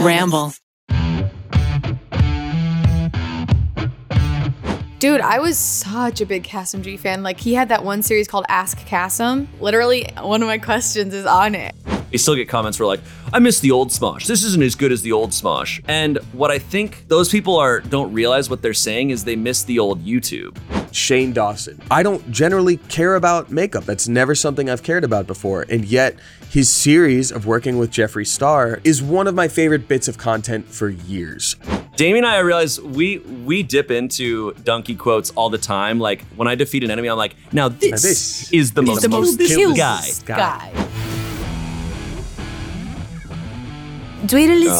Ramble. Dude, I was such a big Kassem G fan. Like, he had that one series called Ask Kassem. Literally, one of my questions is on it. You still get comments where like, I miss the old Smosh. This isn't as good as the old Smosh. And what I think those people are don't realize what they're saying is they miss the old YouTube. Shane Dawson. I don't generally care about makeup. That's never something I've cared about before. And yet, his series of working with Jeffree Star is one of my favorite bits of content for years. Damien and I realize we we dip into dunkey quotes all the time. Like when I defeat an enemy, I'm like, now this, this is the is most, the most killed killed guy. Guy.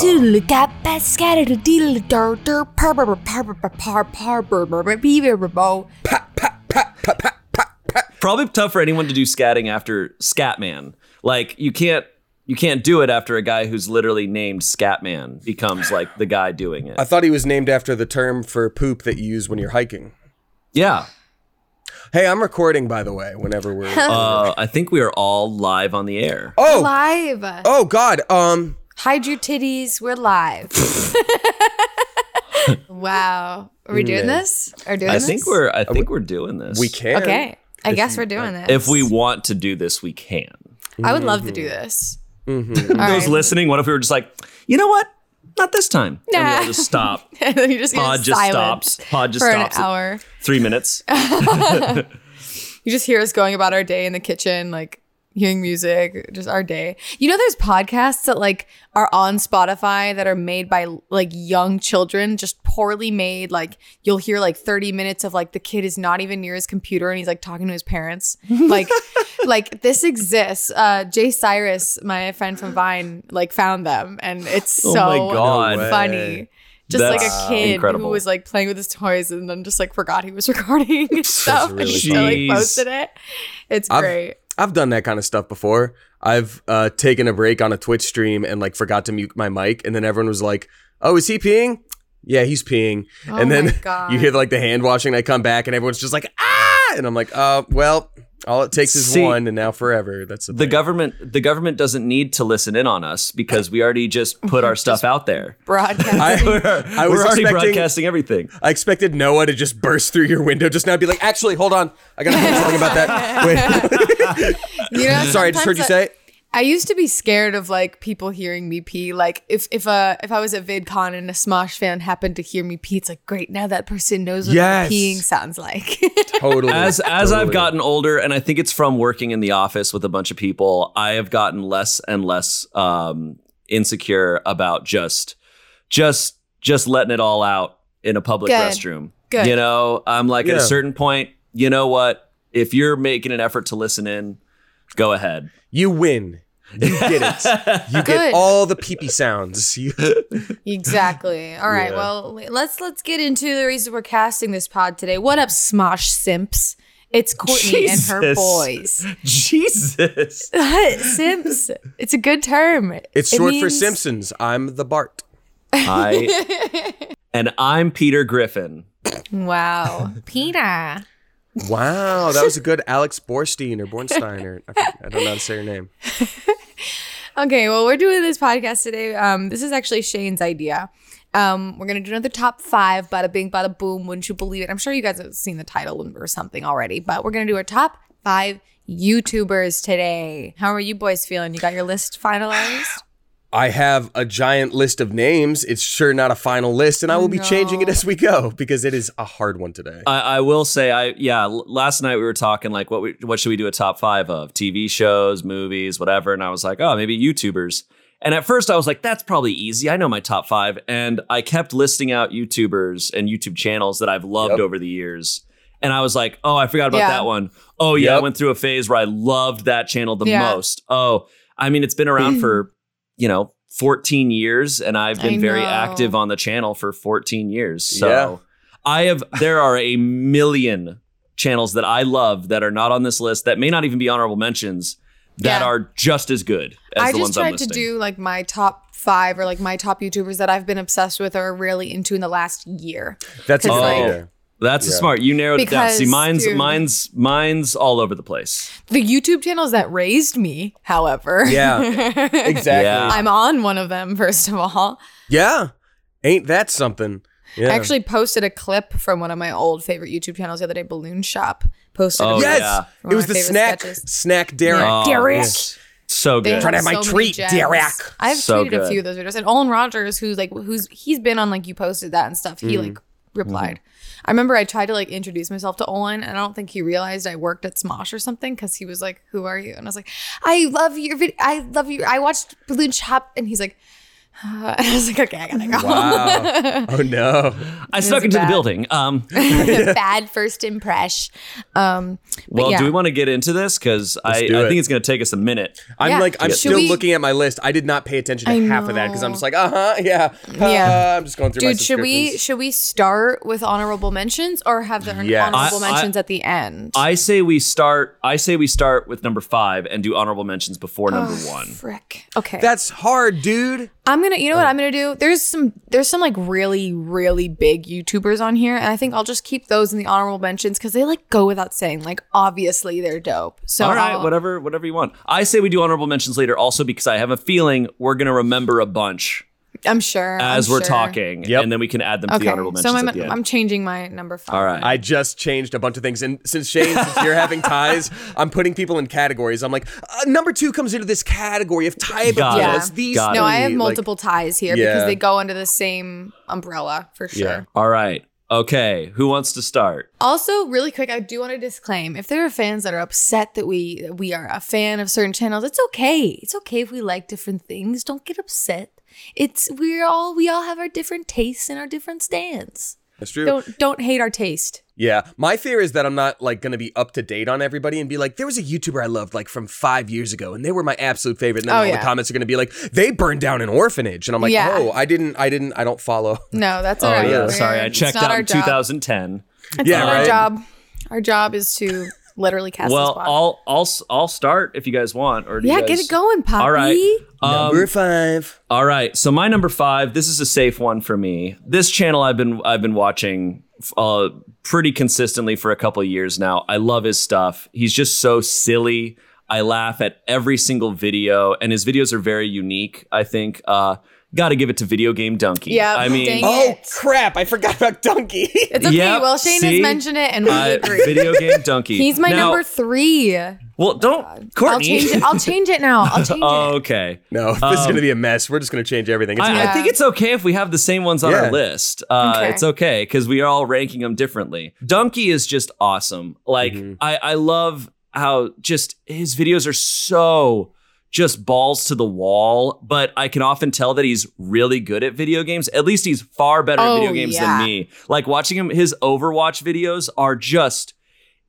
Probably tough for anyone to do scatting after Scatman. Like you can't you can't do it after a guy who's literally named Scatman becomes like the guy doing it. I thought he was named after the term for poop that you use when you're hiking. Yeah. Hey, I'm recording, by the way, whenever we're. Uh, I think we are all live on the air. oh! Live. Oh, God. Um, Hide your titties. We're live. wow. Are we doing Yeah. this? Are we doing I this? think we're I think we're doing this. we can. Okay. I guess we're doing this. If we want to do this, we can. I would love to do this. Mm-hmm. All Those right. listening, what if we were just like, you know what? Not this time. And we all just stop. and then you just hear Pod just silence stops. Pod just for stops. an hour. Three minutes. You just hear us going about our day in the kitchen, like hearing music, just our day. You know, there's podcasts that like are on Spotify that are made by like young children, just poorly made. Like you'll hear like 30 minutes of like the kid is not even near his computer and he's like talking to his parents. Like, like this exists. Uh, Jay Cyrus, my friend from Vine, like found them, and it's Oh so my God. No funny. way. Just like a kid incredible. who was like playing with his toys and then just like forgot he was recording and stuff and really still like posted it. It's I've, great. I've done that kind of stuff before. I've uh, taken a break on a Twitch stream and like forgot to mute my mic, and then everyone was like, "Oh, is he peeing?" Yeah, he's peeing. Oh and then you hear like the hand washing. I come back, and everyone's just like, "Ah!" And I'm like, "Uh, well, all it takes is See, one, and now forever." That's the, The thing. government the government doesn't need to listen in on us because we already just put our stuff out there. Broadcasting. I, We're, I was we're already broadcasting everything. I expected Noah to just burst through your window just now and be like, actually, hold on. I gotta say something about that. Wait. you know, Sorry, I just heard you sometimes say it. I used to be scared of like people hearing me pee. Like if if uh if I was at VidCon and a Smosh fan happened to hear me pee, it's like great. Now that person knows what Yes. peeing sounds like. Totally. As as I've gotten older, and I think it's from working in the office with a bunch of people, I have gotten less and less um, insecure about just just just letting it all out in a public Good. restroom. Good. You know, I'm like at a certain point, you know what? If you're making an effort to listen in, go ahead. You win. You get it. You Good. get all the pee pee sounds. You, exactly. All right. Yeah. Well, let's let's get into the reason we're casting this pod today. What up, Smosh simps? It's Courtney and her Jesus. boys. Jesus. Simps. It's a good term. it's It short for means- Simpsons. I'm the Bart. I and I'm Peter Griffin. Wow. Peter. Wow, that was a good Alex Borstein or Bornstein or I, don't know how to say her name. Okay, well, we're doing this podcast today. Um, this is actually Shane's idea. Um, we're gonna do another top five, bada bing, bada boom. Wouldn't you believe it? I'm sure you guys have seen the title or something already, but we're gonna do our top five YouTubers today. How are you boys feeling? You got your list finalized? I have a giant list of names. It's sure not a final list, and I will be changing it as we go because it is a hard one today. I, I will say, I yeah. Last night we were talking like, what we, what should we do a top five of? TV shows, movies, whatever. And I was like, oh, maybe YouTubers. And at first I was like, that's probably easy. I know my top five. And I kept listing out YouTubers and YouTube channels that I've loved Yep. over the years. And I was like, oh, I forgot about Yeah. that one. Oh yeah, I went through a phase where I loved that channel the Yeah. most. Oh, I mean, it's been around for you know 14 years, and I've been very active on the channel for 14 years. So. Yeah. I have there are a million channels that I love that are not on this list that may not even be honorable mentions that Yeah. are just as good as I the just ones I'm tried to do like my top five or like my top YouTubers that I've been obsessed with or really into in the last year. That's a good like, idea. That's Yeah. smart. You narrowed it down. See, Because, mine's dude- mine's mine's all over the place. The YouTube channels that raised me, however, Yeah, exactly. Yeah. I'm on one of them. First of all, Yeah. Ain't that something? Yeah. I actually posted a clip from one of my old favorite YouTube channels the other day. Balloon Shop posted. Oh, a yes, yeah. It was the snack sketches. snack Derek. Yeah. Oh, Derek. yes. So They good. Trying to have have my so treat, gems. Derek. I've So tweeted good. a few of those videos, and Olan Rogers, who's like, who's he's been on like you posted that and stuff. He Mm-hmm. like replied. I remember I tried to like introduce myself to Olan, and I don't think he realized I worked at Smosh or something because he was like, "Who are you?" And I was like, "I love your video. I love you. I watched Balloon Shop," and he's like. Uh, and I was like, okay, I gotta go. Wow. oh no. I snuck into bad. the building. Um, Bad first impression. Um, well, yeah. do we want to get into this? Because I, I think it's going to take us a minute. I'm Yeah. like I'm Should still we- looking at my list. I did not pay attention to I half of that because I'm just like, uh huh, yeah, Yeah. uh, I'm just going through my Dude, should we should we start with honorable mentions or have the Yes. honorable I- I- mentions at the end? I say we start. I say we start with number five and do honorable mentions before number one. Frick. Okay. That's hard, dude. I'm gonna you know Oh. what I'm gonna do? There's some there's some like really, really big YouTubers on here, and I think I'll just keep those in the honorable mentions because they like go without saying. Like obviously they're dope. So All right, I'll- whatever, whatever you want. I say we do honorable mentions later, also because I have a feeling we're to remember a bunch I'm sure. as I'm we're sure. talking, Yep. and then we can add them to the honorable So mentions I'm, at the end. I'm changing my number five. All right. I just changed a bunch of things, and since Shane, since you're having ties, I'm putting people in categories. I'm like, uh, number two comes into this category of type Got of it. These Got it. No, I have three, like- multiple ties here Yeah. because they go under the same umbrella for sure. Yeah. All right. Okay. Who wants to start? Also, really quick, I do want to disclaim: if there are fans that are upset that we that we are a fan of certain channels, it's okay. It's okay if we like different things. Don't get upset. It's we're all we all have our different tastes and our different stands. That's true. Don't don't hate our taste. Yeah, my fear is that I'm not like going to be up to date on everybody and be like, there was a YouTuber I loved like from five years ago, and they were my absolute favorite. And then Oh, all yeah. the comments are going to be like, they burned down an orphanage, and I'm like, Yeah. oh, I didn't, I didn't, I don't follow. No, that's oh, all Oh right. yeah. We're- Sorry, I checked out our in 2010. It's Yeah, not our job. Our job is to literally cast Well, this pod. I'll I'll I'll start if you guys want. Or do you yeah, guys- get it going, Poppy. All right. Number Um, five. All right. So my number five. This is a safe one for me. This channel I've been I've been watching uh, pretty consistently for a couple of years now. I love his stuff. He's just so silly. I laugh at every single video, and his videos are very unique. I think. Uh, Got to give it to Video Game Dunkey. Yeah, I mean, dang Oh it. crap! I forgot about Dunkey. It's okay. Yep, well, Shane see? has mentioned it, and we uh, agree. Video Game Dunkey. He's my Now- number three. Well, don't, Courtney. I'll change it. I'll change it now. I'll change it. okay. no, this is going to be a mess. We're just going to change everything. It's Um, I, fine. I think it's okay if we have the same ones on Yeah. our list. Uh, Okay. It's okay because we are all ranking them differently. Dunkey is just awesome. Like Mm-hmm. I, I love how just his videos are so just balls to the wall. But I can often tell that he's really good at video games. At least he's far better at Oh, video games yeah. than me. Like watching him, his Overwatch videos are just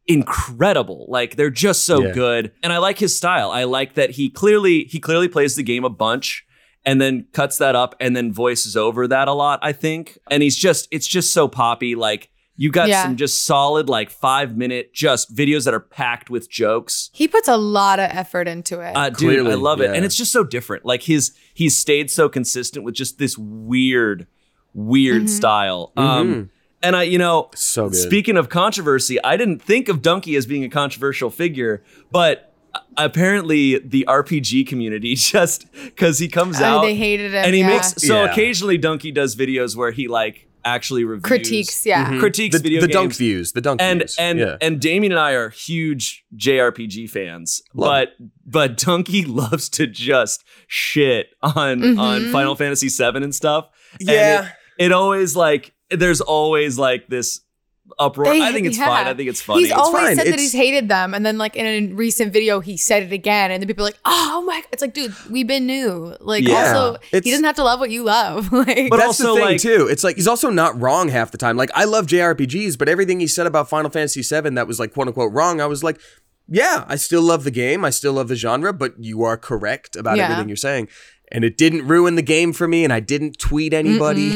incredible like they're just so Yeah. good and i like his style i like that he clearly he clearly plays the game a bunch and then cuts that up and then voices over that a lot i think and he's just it's just so poppy like you got Yeah. some just solid like five minute just videos that are packed with jokes He puts a lot of effort into it. uh, dude, Clearly, I love it, yeah. and it's just so different. Like his, he's stayed so consistent with just this weird, weird style. Um, and I, you know, Mm-hmm. So good. speaking of controversy, I didn't think of Dunkey as being a controversial figure, but apparently the RPG community just because he comes Oh, out they hated him. and he yeah. makes so Yeah. occasionally Dunkey does videos where he like actually reviews critiques. Yeah. critiques the, video the games dunk views. The dunk and views. and yeah. and Damien and I are huge JRPG fans, Love but but Dunkey loves to just shit on Mm-hmm. on Final Fantasy VII and stuff. And Yeah. it, it always like there's always like this uproar. They- I think it's yeah. fine. I think it's funny. He's always fine. said that he's hated them, and then like in a recent video, he said it again, and then people are like, "Oh my!" It's like, dude, we've been new. Like, Yeah. also, It's- he doesn't have to love what you love. like, But That's also, the thing like- too. It's like he's also not wrong half the time. Like I love JRPGs, but everything he said about Final Fantasy VII that was like quote unquote wrong, I was like, yeah, I still love the game, I still love the genre, but you are correct about Yeah. everything you're saying. And it didn't ruin the game for me, and I didn't tweet anybody.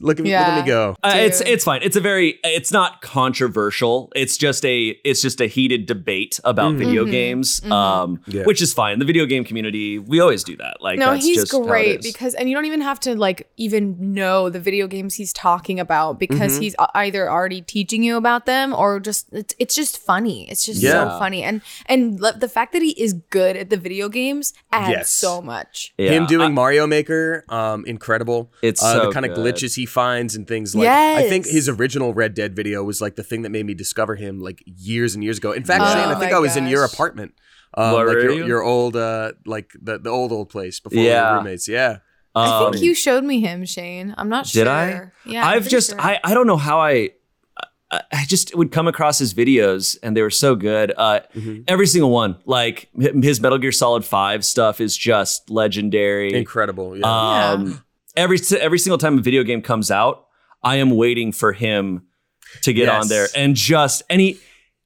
look at me, look at me go. Uh, it's it's fine. It's a very it's not controversial. It's just a it's just a heated debate about video games, um, Yeah. which is fine. The video game community, we always do that. Like, no, that's he's just how it great because, and you don't even have to like even know the video games he's talking about because Mm-hmm. he's either already teaching you about them or just it's, it's just funny. It's just Yeah. so funny, and and the fact that he is good at the video games adds Yes. so much. Yeah, Him doing I- Mario Maker, um, incredible. It's uh, so the kind of glitches he finds and things like. I think his original Red Dead video was like the thing that made me discover him like years and years ago. In fact, Oh Shane, I think my I was in your apartment, um, like your, you? your old, uh, like the the old old place before we Yeah. were roommates. Yeah. I um, think you showed me him, Shane. I'm not sure. Did I? Yeah, I'm I've just sure. I I don't know how I. I I just would come across his videos and they were so good. Uh, Mm-hmm. Every single one, like his Metal Gear Solid Five stuff, is just legendary. Incredible. Yeah. Um, every every single time a video game comes out, I am waiting for him to get Yes. on there and just and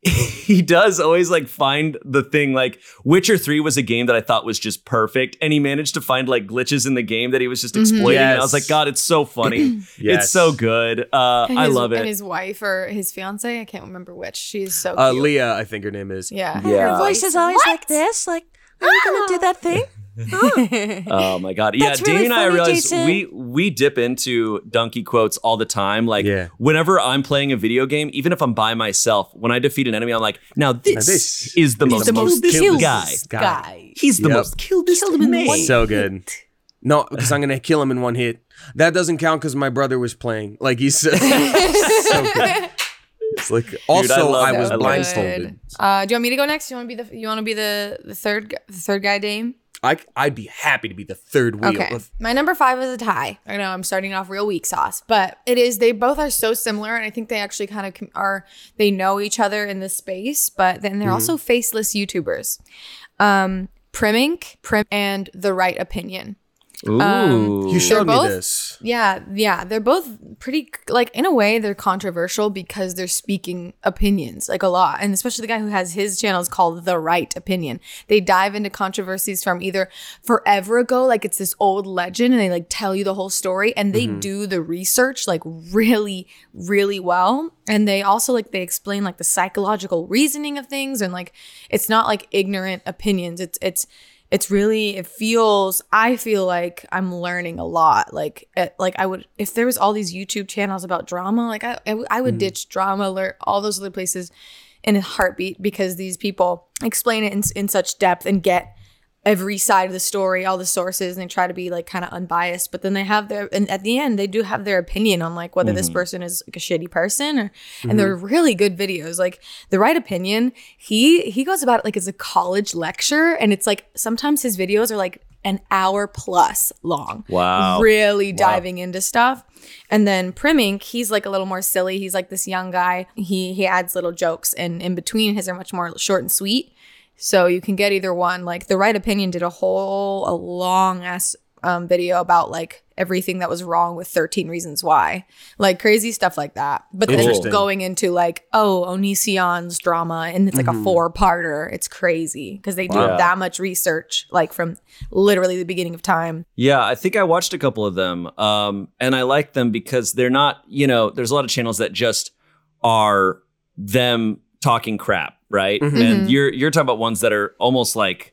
he he does always like find the thing like Witcher 3 was a game that I thought was just perfect and he managed to find like glitches in the game that he was just exploiting and I was like god it's so funny Yes. it's so good uh And I his- love And it his wife or his fiance, I can't remember which. She's so uh. Leah, I think her name is. Yeah. Yeah. Her voice is always like this. Like, are you gonna do that thing? Oh my god! Yeah, That's Danny really and I funny, realize Jason. we we dip into dunkey quotes all the time. Like Yeah. whenever I'm playing a video game, even if I'm by myself, when I defeat an enemy, I'm like, now this, this is the most the most killed killed guy. guy. He's the Yep. most killedest man. So good. No, because I'm gonna kill him in one hit. That doesn't count because my brother was playing. Like he's so, so good. It's like also love I, it. was I love it. blindfolded. Uh, do you want me to go next? You want to be the you want to be the the third gu- the third guy, Dame? I I'd be happy to be the third wheel. Okay. of- My number five is a tie. I know I'm starting off real weak sauce, but it is. They both are so similar, and I think they actually kind of are. They know each other in this space, but then Mm-hmm. they're also faceless YouTubers. Um, Primink, Prim, and The Right Opinion. Um, Ooh. you showed me both- this. Yeah, yeah, they're both pretty like in a way they're controversial because they're speaking opinions like a lot, and especially the guy who has his channel is called The Right Opinion. They dive into controversies from either forever ago, like it's this old legend, and they like tell you the whole story, and they mm-hmm. do the research like really, really well, and they also like they explain like the psychological reasoning of things, and like it's not like ignorant opinions. It's it's it's really it feels i feel like i'm learning a lot. Like it, like i would if there was all these youtube channels about drama like I, I would mm. ditch drama alert all those other places in a heartbeat because these people explain it in, in such depth and get every side of the story all the sources and they try to be like kind of unbiased but then they have their and at the end they do have their opinion on like whether this mm-hmm. person is like a shitty person or and mm-hmm. they're really good videos. Like the right opinion he he goes about it like it's a college lecture and it's like sometimes his videos are like an hour plus long. Wow. really diving into stuff. And then primink he's like a little more silly. He's like this young guy. He he adds little jokes and in between his are much more short and sweet so you can get either one. Like the right opinion did a whole a long ass um, video about like everything that was wrong with 13 reasons why. Like crazy stuff like that. But then Interesting. going into like, oh, Onision's drama and it's like Mm-hmm. a four parter. It's crazy because they do Wow. that much research like from literally the beginning of time. Yeah, I think I watched a couple of them, um, and I like them because they're not. You know, there's a lot of channels that just are them talking crap, right? Mm-hmm. And you're you're talking about ones that are almost like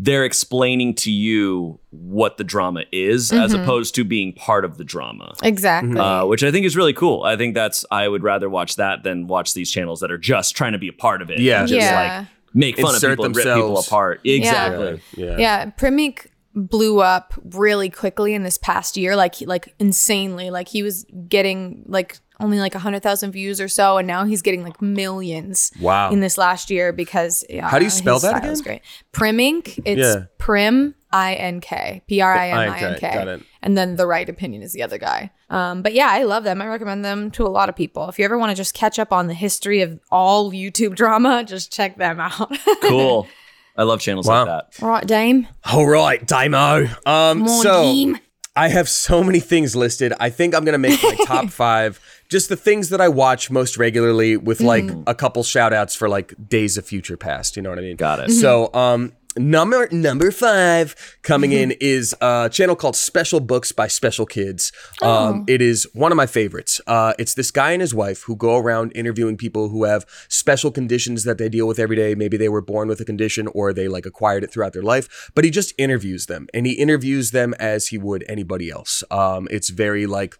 they're explaining to you what the drama is, as Mm-hmm. opposed to being part of the drama. Exactly. Uh, which I think is really cool. I think that's I would rather watch that than watch these channels that are just trying to be a part of it. Yeah. and just Yeah. like make fun Insert of people and rip people apart. Exactly. Yeah. Yeah, Primink blew up really quickly in this past year, like like insanely. Like he was getting like only like a hundred thousand views or so, and now he's getting like millions. Wow. In this last year because yeah, How do you spell that again? great. Primink. It's Yeah. Prim I N K P R I M I N K. Got it. And then the right opinion is the other guy. Um, but yeah, I love them. I recommend them to a lot of people. If you ever want to just catch up on the history of all YouTube drama, just check them out. Cool. I love channels Wow. like that. all right, Dame. All right, Dimo. Um, Come so Dame. I have so many things listed. I think I'm gonna make my top five. Just the things that I watch most regularly, with like Mm. a couple shout outs for like Days of Future Past. You know what I mean? Got it. Mm-hmm. So, um, number number five coming in is a channel called Special Books by Special Kids. Um, it is one of my favorites. Uh, it's this guy and his wife who go around interviewing people who have special conditions that they deal with every day. Maybe they were born with a condition or they like acquired it throughout their life. But he just interviews them, and he interviews them as he would anybody else. Um, it's very like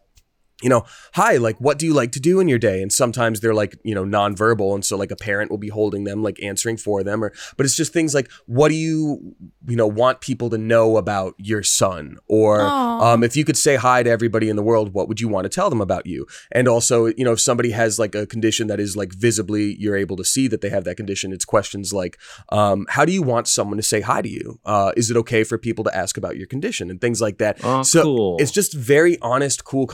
you know, hi, like, what do you like to do in your day? And sometimes they're like, you know, nonverbal. And so, like, a parent will be holding them, like, answering for them. Or, but it's just things like, what do you, you know, want people to know about your son? Or, um, if you could say hi to everybody in the world, what would you want to tell them about you? And also, you know, if somebody has like a condition that is like visibly, you're able to see that they have that condition, it's questions like, um, how do you want someone to say hi to you? Uh, is it okay for people to ask about your condition and things like that? Oh, so cool. it's just very honest, cool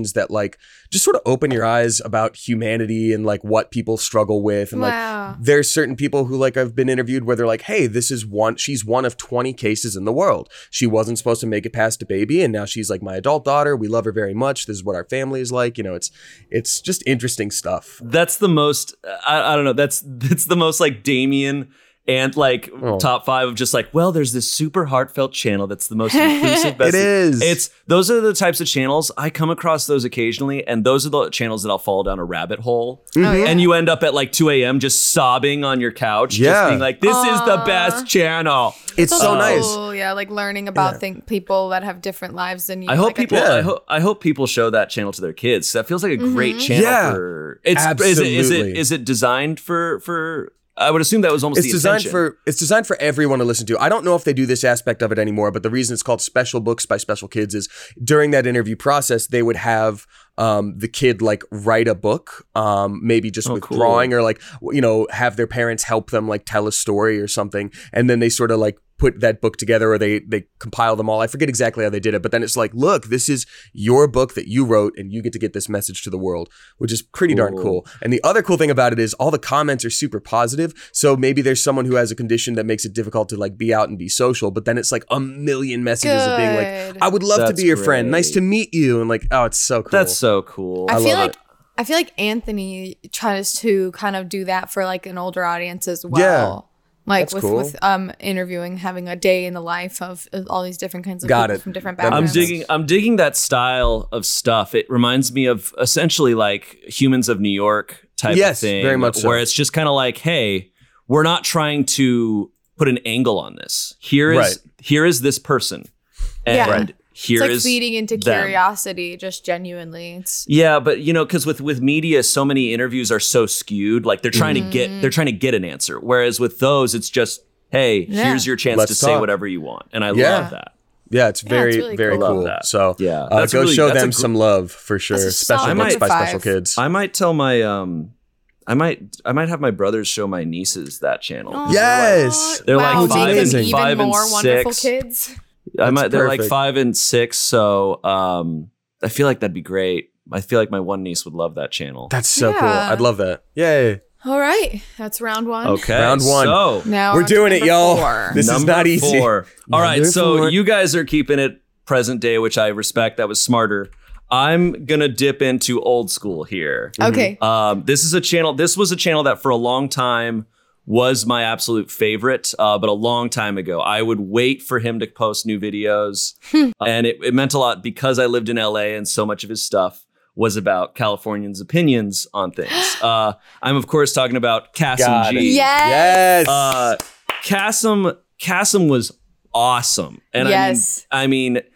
conversations that like just sort of open your eyes about humanity and like what people struggle with. And Wow. like there's certain people who like I've been interviewed where they're like, hey, this is one she's one of 20 cases in the world. She wasn't supposed to make it past a baby, and now she's like my adult daughter. We love her very much. This is what our family is like. You know, it's it's just interesting stuff. That's the most. I, I don't know. That's that's the most like Damien and like Oh. top five of just like. Well, there's this super heartfelt channel that's the most inclusive. best It is. It's those are the types of channels I come across those occasionally, and those are the channels that I'll fall down a rabbit hole, mm-hmm. Oh, yeah. and you end up at like 2 a.m. just sobbing on your couch, Yeah. just being like, "This is the best channel." It's so um, Oh. nice. Cool, yeah, like learning about think people that have different lives than you. I hope like, people. Yeah. I hope. I hope people show that channel to their kids. That feels like a great mm-hmm. channel. Yeah. for it's. Is it, is it Absolutely. is it designed for for? I would assume that was almost it's designed intention. for it's designed for everyone to listen to. I don't know if they do this aspect of it anymore, but the reason it's called Special Books by Special Kids is during that interview process, they would have um, the kid like write a book, um, maybe just Oh, with cool. drawing or like you know have their parents help them like tell a story or something, and then they sort of like put that book together or they they compile them all. I forget exactly how they did it, but then it's like, look, this is your book that you wrote, and you get to get this message to the world, which is pretty darn Cool. cool. And the other cool thing about it is all the comments are super positive. So maybe there's someone who has a condition that makes it difficult to like be out and be social, but then it's like a million messages of being like, I would love to be your friend. Nice to meet you. And like, oh, it's so cool. That's so cool. I, I feel love like it. I feel like Anthony tries to kind of do that for like an older audience as well. Yeah. Like That's with, cool. with um interviewing, having a day in the life of, of all these different kinds of Got people it. from different That makes I'm backgrounds. digging. I'm digging that style of stuff. It reminds me of essentially like Humans of New York type Yes, of thing, very much so. where it's just kind of like, hey, we're not trying to put an angle on this. Here is Right. here is this person, and Yeah. Right. here It's is like feeding into them. curiosity, just genuinely. It's Yeah, but you know, because with with media, so many interviews are so skewed. Like they're trying to get they're trying to get an answer. Whereas with those, it's just, hey, Yeah. here's your chance Let's to say whatever you want, and I Yeah. love that. yeah, it's very, really very cool. cool. That. So Yeah, uh, go really- show them gr- some love for sure. That's Special books by five. special kids. I might tell my um, I might I might have my brothers show my nieces that channel. Yes. They're wow, like five them and- even five and more wonderful six. kids. I might they're like five and six, so um, I feel like that'd be great. I feel like my one niece would love that channel. That's so cool. Yeah. I'd love that. Yay. All right, that's round one. okay, Round one. So Now We're doing it, y'all. four. This is not easy. Four. All right, Number so four. you guys are keeping it present day, which I respect. That was smarter. I'm gonna dip into old school here. Okay. Um, this is a channel. This was a channel that for a long time was my absolute favorite. Uh, but a long time ago, I would wait for him to post new videos, and it, it meant a lot because I lived in LA, and so much of his stuff was about Californians' opinions on things. Uh, I'm of course talking about Kassem Got it. G. Yes. Yes. Uh, Kassem Kassem was awesome, and Yes. I mean, I mean,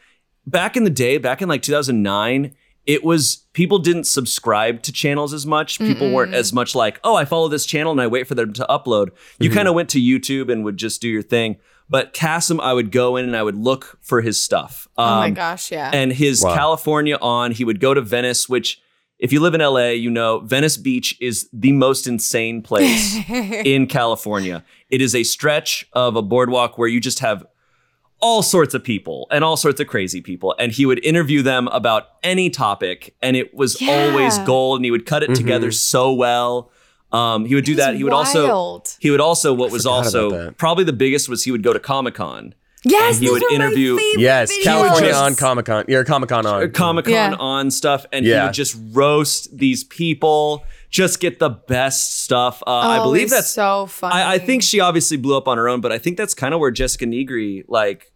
back in the day, back in like 2009, it was people didn't subscribe to channels as much. People weren't as much like, oh, I follow this channel and I wait for them to upload. You Mm-hmm. kind of went to YouTube and would just do your thing. But Kassem, I would go in and I would look for his stuff. oh my Um, gosh, yeah. and his Wow. California on. He would go to Venice, which, if you live in LA, you know Venice Beach is the most insane place in California. It is a stretch of a boardwalk where you just have all sorts of people and all sorts of crazy people. And he would interview them about any topic, and it was Yeah. always gold. And he would cut it together so well. Um, he would do It that. He would also he would also what was also probably the biggest was he would go to Comic Con Yes, And he those would were interview- Yes, videos. California just- on Comic Con. Yeah, Comic Con on. Comic Con Yeah. on stuff, and he would just roast these people, just get the best stuff. Uh, I Oh, believe that's. so funny. I, I think she obviously blew up on her own, but I think that's kind of where Jessica Nigri, like,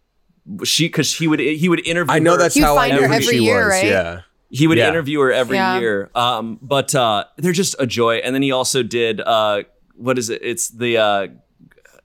she because he would he would interview. I know her- that's You'd how I find knew her who every she year, was. right? Yeah. he would Yeah. interview her every Yeah. year. Um, but uh, they're just a joy. And then he also did uh, what is it? It's the uh,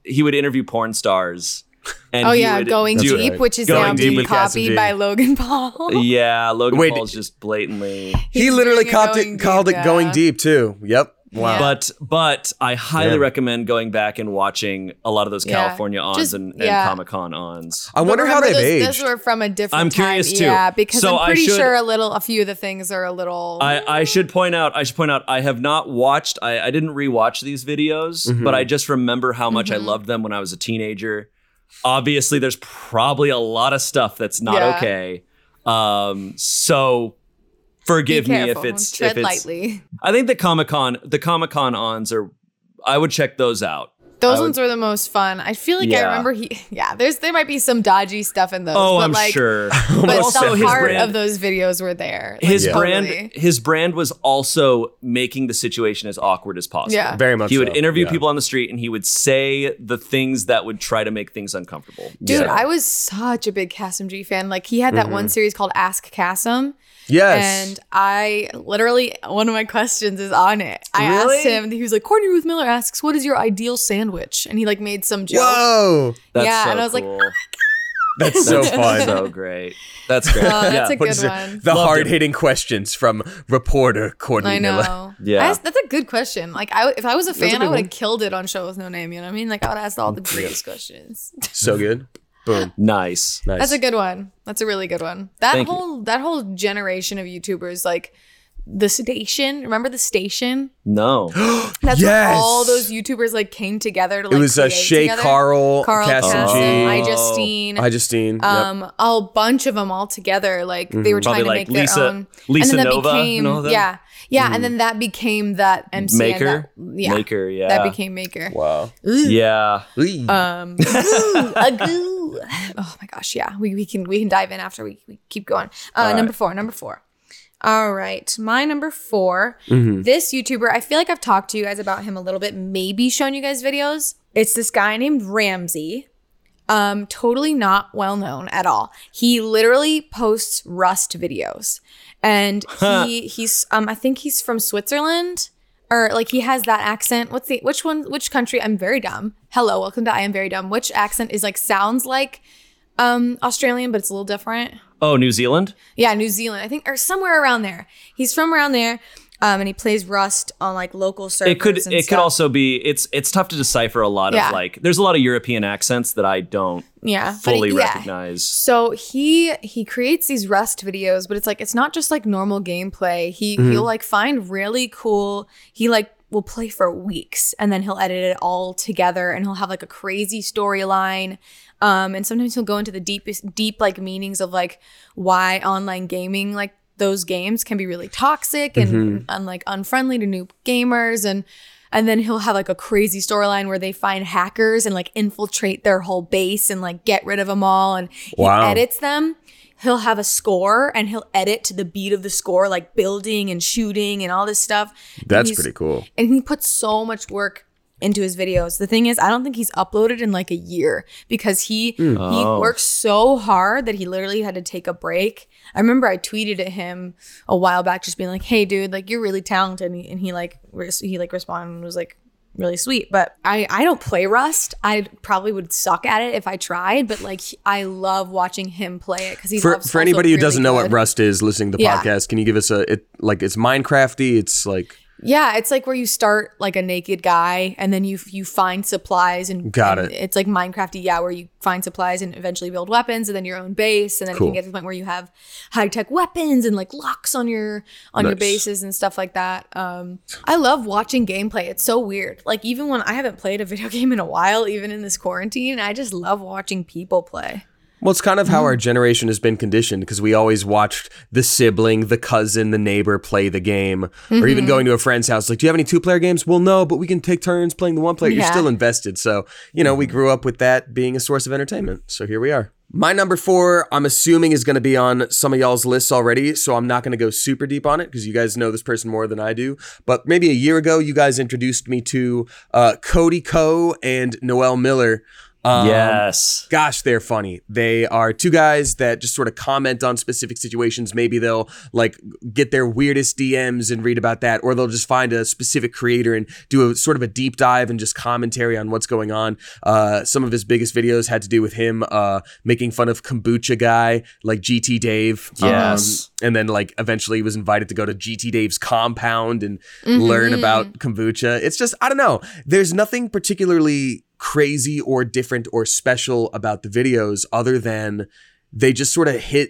he would interview porn stars. And Oh yeah, going deep, right. which is Going now Deep being copied by Logan Paul. Yeah, Logan Wait, Paul's just blatantly. He literally doing it called going it called deep, it going deep too. Yep. Wow. But but I highly Yeah. recommend going back and watching a lot of those Yeah. California ons Just- and, and yeah. Comic Con ons. I wonder how they've those, aged. Those were from a different I'm time. curious, too. Yeah, because So I'm pretty should- sure a little, a few of the things are a little. I, I should point out I should point out I have not watched I, I didn't rewatch these videos, Mhm. but I just remember how much I Mhm. loved them when I was a teenager. Obviously, there's probably a lot of stuff that's not Yeah. okay. Um, so forgive me if it's tread if it's lightly. I think the Comic Con the Comic Con ons are I would check those out. Those I would- ones were the most fun. I feel like I remember he. Yeah, there's there might be some dodgy stuff in those. Oh, but I'm like, sure. But also the his heart brand- of those videos were there. Like, his totally. brand his brand was also making the situation as awkward as possible. Yeah. Very much He would so, interview yeah. people on the street and he would say the things that would try to make things uncomfortable. Dude, So- I was such a big Kassem G fan. Like he had that Mm-hmm. one series called Ask Kassem. Yes. And I literally, one of my questions is on it. I Really? asked him, he was like, Courtney Ruth Miller asks, what is your ideal sandwich? And he like made some joke. Whoa. That's yeah, so and I was like, cool. Oh that's so fun. so great. That's great. Oh, that's yeah. a good is it? one. The Loved hard hitting questions from reporter Courtney I Miller. know. Yeah. I asked- that's a good question. Like, I, if I was a a fan, good I would have killed it on Show with No Name. You know what I mean? Like, I would have asked all the greatest questions. So good. Boom. nice. Nice. That's a good one. That's a really good one. That Thank you. whole that whole generation of YouTubers, like the station. Remember the station? No. That's Yes. where all those YouTubers like came together to like it was uh, create Shay together. Carl, Carl Cassie Kassem, G, iJustine, I Justine. Yep. um, a bunch of them all together. Like they were Probably trying to like make Lisa- their own. Lisa and then that Nova and became all them? yeah, yeah, and then that became that MCN. Maker. that- yeah, Maker, yeah. that became Maker. Wow. yeah. Ooh. Um, agoo, agoo. Oh my gosh, yeah. We, we can we can dive in after we, we keep going. Uh, right. Number four, number four. All right, my number 4 Mm-hmm. This YouTuber, I feel like I've talked to you guys about him a little bit, maybe shown you guys videos. It's this guy named Ramsey. Um, totally not well known at all. He literally posts Rust videos, and he he's um I think he's from Switzerland or like he has that accent. What's the which one? Which country? I'm very dumb. Hello, welcome to I am very dumb. Which accent is like sounds like um Australian, but it's a little different. Oh, New Zealand? Yeah, New Zealand, I think, or somewhere around there. He's from around there, um, and he plays Rust on like local servers. It could it could also be it's it's tough to decipher a lot Yeah. of like there's a lot of European accents that I don't yeah fully he- yeah. recognize. So he he creates these Rust videos, but it's like it's not just like normal gameplay. He Mm-hmm. he'll like find really cool. He like will play for weeks and then he'll edit it all together and he'll have like a crazy storyline. Um, and sometimes he'll go into the deepest deep like meanings of like why online gaming like those games can be really toxic and, mm-hmm. and like unfriendly to new gamers. And and then he'll have like a crazy storyline where they find hackers and like infiltrate their whole base and like get rid of them all. And he Wow. edits them. He'll have a score and he'll edit to the beat of the score like building and shooting and all this stuff. That's pretty cool. and he puts so much work into his videos. The thing is, I don't think he's uploaded in like a year because he he hmm. Oh. works so hard that he literally had to take a break. I remember I tweeted at him a while back, just being like, "Hey, dude, like you're really talented," and he, and he like res- he like responded and was like really sweet. But I I don't play Rust. I probably would suck at it if I tried, but like I love watching him play it because he's For, for anybody who really doesn't know what. Rust is, listening to the Yeah. podcast, can you give us a it like it's Minecrafty? It's like Yeah, it's like where you start like a naked guy and then you you find supplies and Got and it. It's like Minecrafty, yeah, where you find supplies and eventually build weapons and then your own base and then Cool. you can get to the point where you have high tech weapons and like locks on your on your bases and stuff like that. Um, I love watching gameplay. It's so weird. Like even when I haven't played a video game in a while, even in this quarantine, I just love watching people play. Well, it's kind of how mm-hmm. our generation has been conditioned because we always watched the sibling, the cousin, the neighbor play the game, or even mm-hmm. going to a friend's house. Like, do you have any two player games? Well, no, but we can take turns playing the one player. You're still invested. So, you know, we mm-hmm. grew up with that being a source of entertainment. So here we are. My number four, I'm assuming, is going to be on some of y'all's lists already. So I'm not going to go super deep on it because you guys know this person more than I do. But maybe a year ago, you guys introduced me to uh, Cody Ko and Noel Miller. Um, yes. Gosh, they're funny. They are two guys that just sort of comment on specific situations. Maybe they'll like get their weirdest DMs and read about that, or they'll just find a specific creator and do a sort of a deep dive and just commentary on what's going on. Uh, some of his biggest videos had to do with him uh, making fun of kombucha guy like GT Dave. Um, Yes. and then like eventually he was invited to go to GT Dave's compound and learn about kombucha. It's just I don't know. There's nothing particularly crazy or different or special about the videos other than they just sort of hit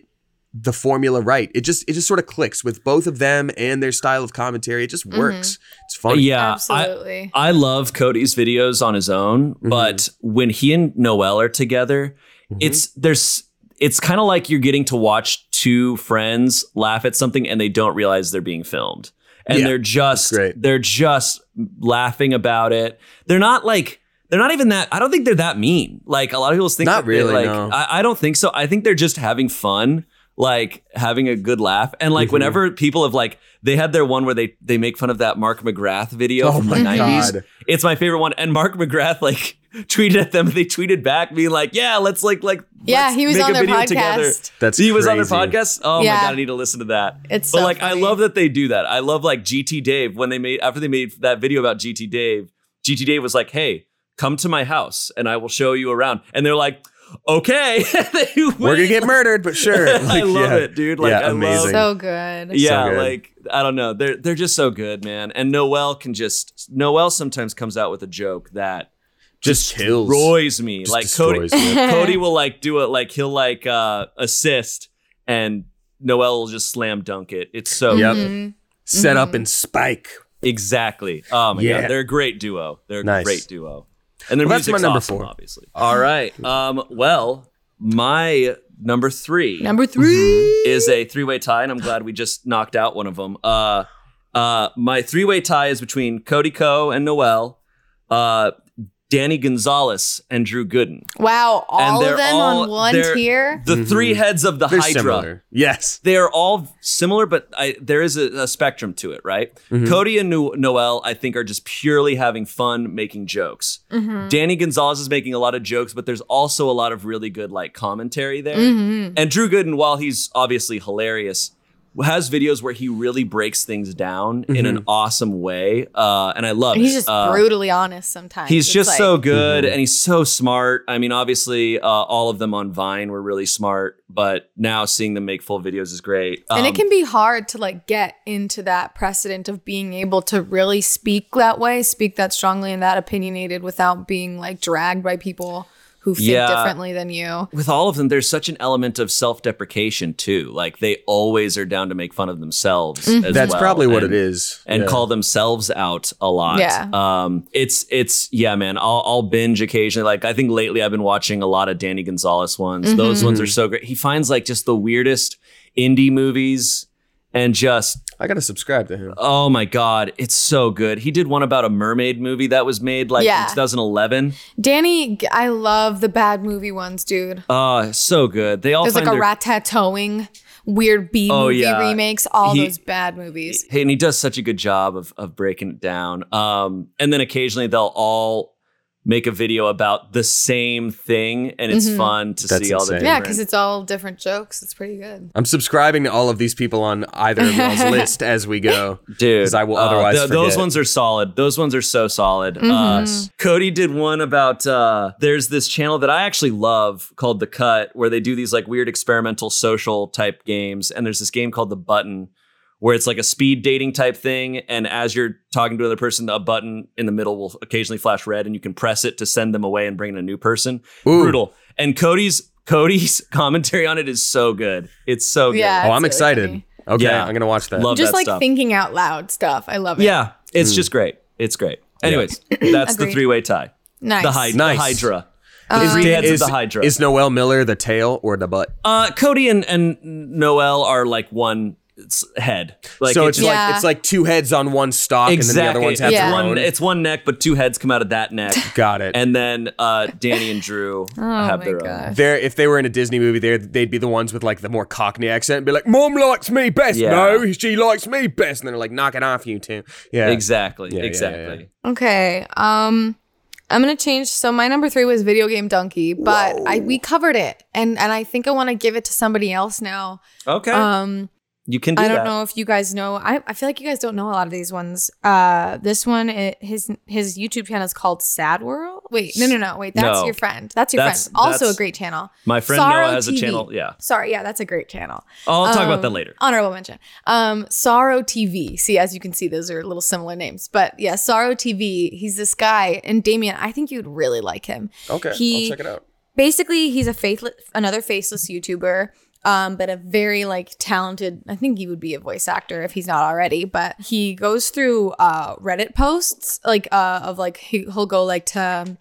the formula right. It just it just sort of clicks with both of them and their style of commentary. It just works. It's funny. Yeah. I, Absolutely. I love Cody's videos on his own, Mm-hmm. but when he and Noel are together, it's there's it's kind of like you're getting to watch two friends laugh at something and they don't realize they're being filmed. And Yeah, they're just they're just laughing about it. They're not like they're not even that I don't think they're that mean. Like a lot of people think Not that they're, really, like no. I, I don't think so. I think they're just having fun, like having a good laugh. And like Mm-hmm. whenever people have like they had their one where they they make fun of that Mark McGrath video Oh from the my 90s. It's my favorite one. And Mark McGrath like tweeted at them. And they tweeted back, being like, "Yeah, let's like like Yeah, he was make on a their video podcast. together." That's he was on their podcast. Oh Yeah. my god, I need to listen to that. It's but so like I love that they do that. I love like GT Dave when they made after they made that video about GT Dave. GT Dave was like, "Hey, come to my house and I will show you around." And they're like, "Okay." They We're gonna get murdered, but sure. I love yeah. it, dude. Like Yeah, I amazing. love so good. yeah, good. like I don't know. They're they're just so good, man. And Noel can just Noel sometimes comes out with a joke that Just kills. destroys me. Just like Cody me. Cody will like do it like he'll like uh assist and Noel will just slam dunk it. It's so Yep. Mhm. Set up and spike. exactly. Oh my Yeah. god, they're a great duo. They're a Nice. great duo. And their Well, that's my music's number awesome, four. obviously. All right. Um well, my number 3 Number 3 is a three-way tie, and I'm glad we just knocked out one of them. Uh, uh, my three-way tie is between Cody Ko and Noel, uh, Danny Gonzalez and Drew Gooden. Wow, all they're of them all- on one they're- tier. The mm-hmm. three heads of the They're Hydra. similar. Yes. They are all similar, but I, there is a, a spectrum to it, right? Mm-hmm. Cody and no- Noel, I think, are just purely having fun making jokes. Mm-hmm. Danny Gonzalez is making a lot of jokes, but there's also a lot of really good like commentary there. And Drew Gooden, while he's obviously hilarious, has videos where he really breaks things down in an awesome way, uh, and I love He's it. just Uh, brutally honest sometimes. He's It's just like- so good and he's so smart. I mean, obviously, uh, all of them on Vine were really smart, but now seeing them make full videos is great. and Um, it can be hard to like get into that precedent of being able to really speak that way, speak that strongly and that opinionated without being like dragged by people who think Yeah. differently than you. with all of them, there's such an element of self deprecation too. Like they always are down to make fun of themselves. Mm-hmm. As That's well, probably what and- it is. and Yeah. call themselves out a lot. Yeah. Um, it's it's yeah, man. I'll I'll binge occasionally. Like I think lately I've been watching a lot of Danny Gonzalez ones. Those Mm-hmm. ones are so great. He finds like just the weirdest indie movies and just I gotta subscribe to him. oh my god, it's so good. He did one about a mermaid movie that was made like Yeah. in 2011. Danny, I love the bad movie ones, dude. Oh, so good. They all There's like a their- rat-tat-toeing, weird B Oh, movie yeah. remakes, all He- those bad movies. Hey, and he does such a good job of of breaking it down. Um, and then occasionally they'll all make a video about the same thing, and it's Mhm. fun to That's see all the insane. Yeah, because it's all different jokes. It's pretty good. I'm subscribing to all of these people on either of y'all's list as we go. Dude, 'Cause I will uh, otherwise th- those ones are solid. Those ones are so solid. Uh, Mhm. Cody did one about uh, there's this channel that I actually love called The Cut, where they do these like weird experimental social type games, and there's this game called The Button. Where it's like a speed dating type thing, and as you're talking to another person, a button in the middle will occasionally flash red, and you can press it to send them away and bring in a new person. Ooh. Brutal. And Cody's Cody's commentary on it is so good. It's so good. Yeah. Oh, I'm really excited. funny. Okay, Yeah. I'm gonna watch that. Love Just that like stuff. thinking out loud stuff. I love it. Yeah, it's Mm. just great. It's great. Anyways, that's the three way tie. Nice. The, Hy- Nice. the Hydra. The three heads is, of the Hydra. is Noel Miller the tail or the butt? uh, Cody and, and Noel are like one s- head. Like so it's just- Yeah. like it's like two heads on one stalk, and then the other ones have it's Yeah. one. It's one neck, but two heads come out of that neck. Got it. And then uh, Danny and Drew have my their own. gosh. They're, if they were in a Disney movie, they're, they'd be the ones with like the more Cockney accent and be like, Mom likes me best. Yeah. No, she likes me best. And then they're like, knock it off, you two. Yeah. Exactly. Yeah, yeah, exactly. yeah. Okay. Um I'm gonna change so my number three was video game dunkey, but I we covered it and and I think I want to give it to somebody else now. Okay. Um you can do I don't that. know if you guys know. I, I feel like you guys don't know a lot of these ones. Uh, this one, it, his his YouTube channel is called Sad World. Wait, no, no, no. Wait, that's No. your friend. That's your That's- friend. Also a great channel. My friend Sorrow Noah has a TV. channel. Yeah. Sorry, yeah, that's a great channel. Oh, I'll talk about Um, that later. Honorable mention. Um, Sorrow TV. See, as you can see, those are little similar names. But yeah, Sorrow TV. He's this guy, and Damien. I think you'd really like him. Okay. He- I'll check it out. Basically, he's a faithless, another faceless YouTuber. Um, but a very like talented. I think he would be a voice actor if he's not already. But he goes through uh Reddit posts like uh of like he, he'll go like to um,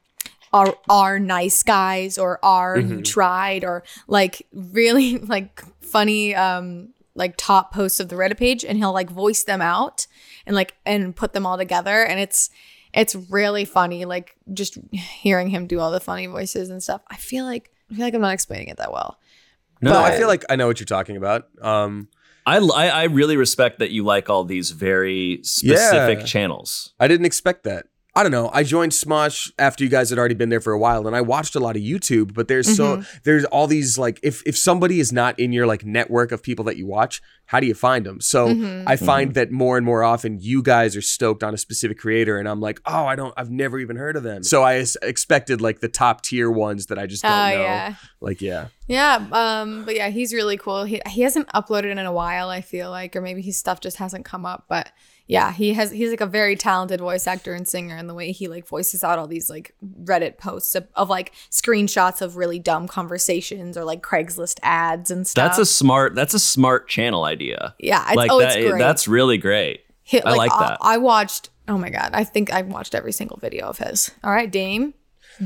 are are nice guys or are you tried or like really like funny um like top posts of the Reddit page and he'll like voice them out and like and put them all together and it's it's really funny like just hearing him do all the funny voices and stuff. I feel like I feel like I'm not explaining it that well. No, but- I feel like I know what you're talking about. Um, I, I I really respect that you like all these very specific Yeah. channels. I didn't expect that. I don't know. I joined Smosh after you guys had already been there for a while, and I watched a lot of YouTube. But there's so mm-hmm. there's all these like if if somebody is not in your like network of people that you watch, how do you find them? So mm-hmm. I find mm-hmm. that more and more often you guys are stoked on a specific creator, and I'm like, oh, I don't, I've never even heard of them. So I expected like the top tier ones that I just don't Oh know. yeah. Like yeah, Yeah, um, but yeah, he's really cool. He he hasn't uploaded in a while, I feel like, or maybe his stuff just hasn't come up. But yeah, he has he's like a very talented voice actor and singer, and the way he like voices out all these like Reddit posts of, of like screenshots of really dumb conversations or like Craigslist ads and stuff. That's a smart. That's a smart channel idea. yeah, it's, like oh, that. it's great. That's really great. He- I like that. I, watched. Oh my god, I think I've watched every single video of his. All right, Dame,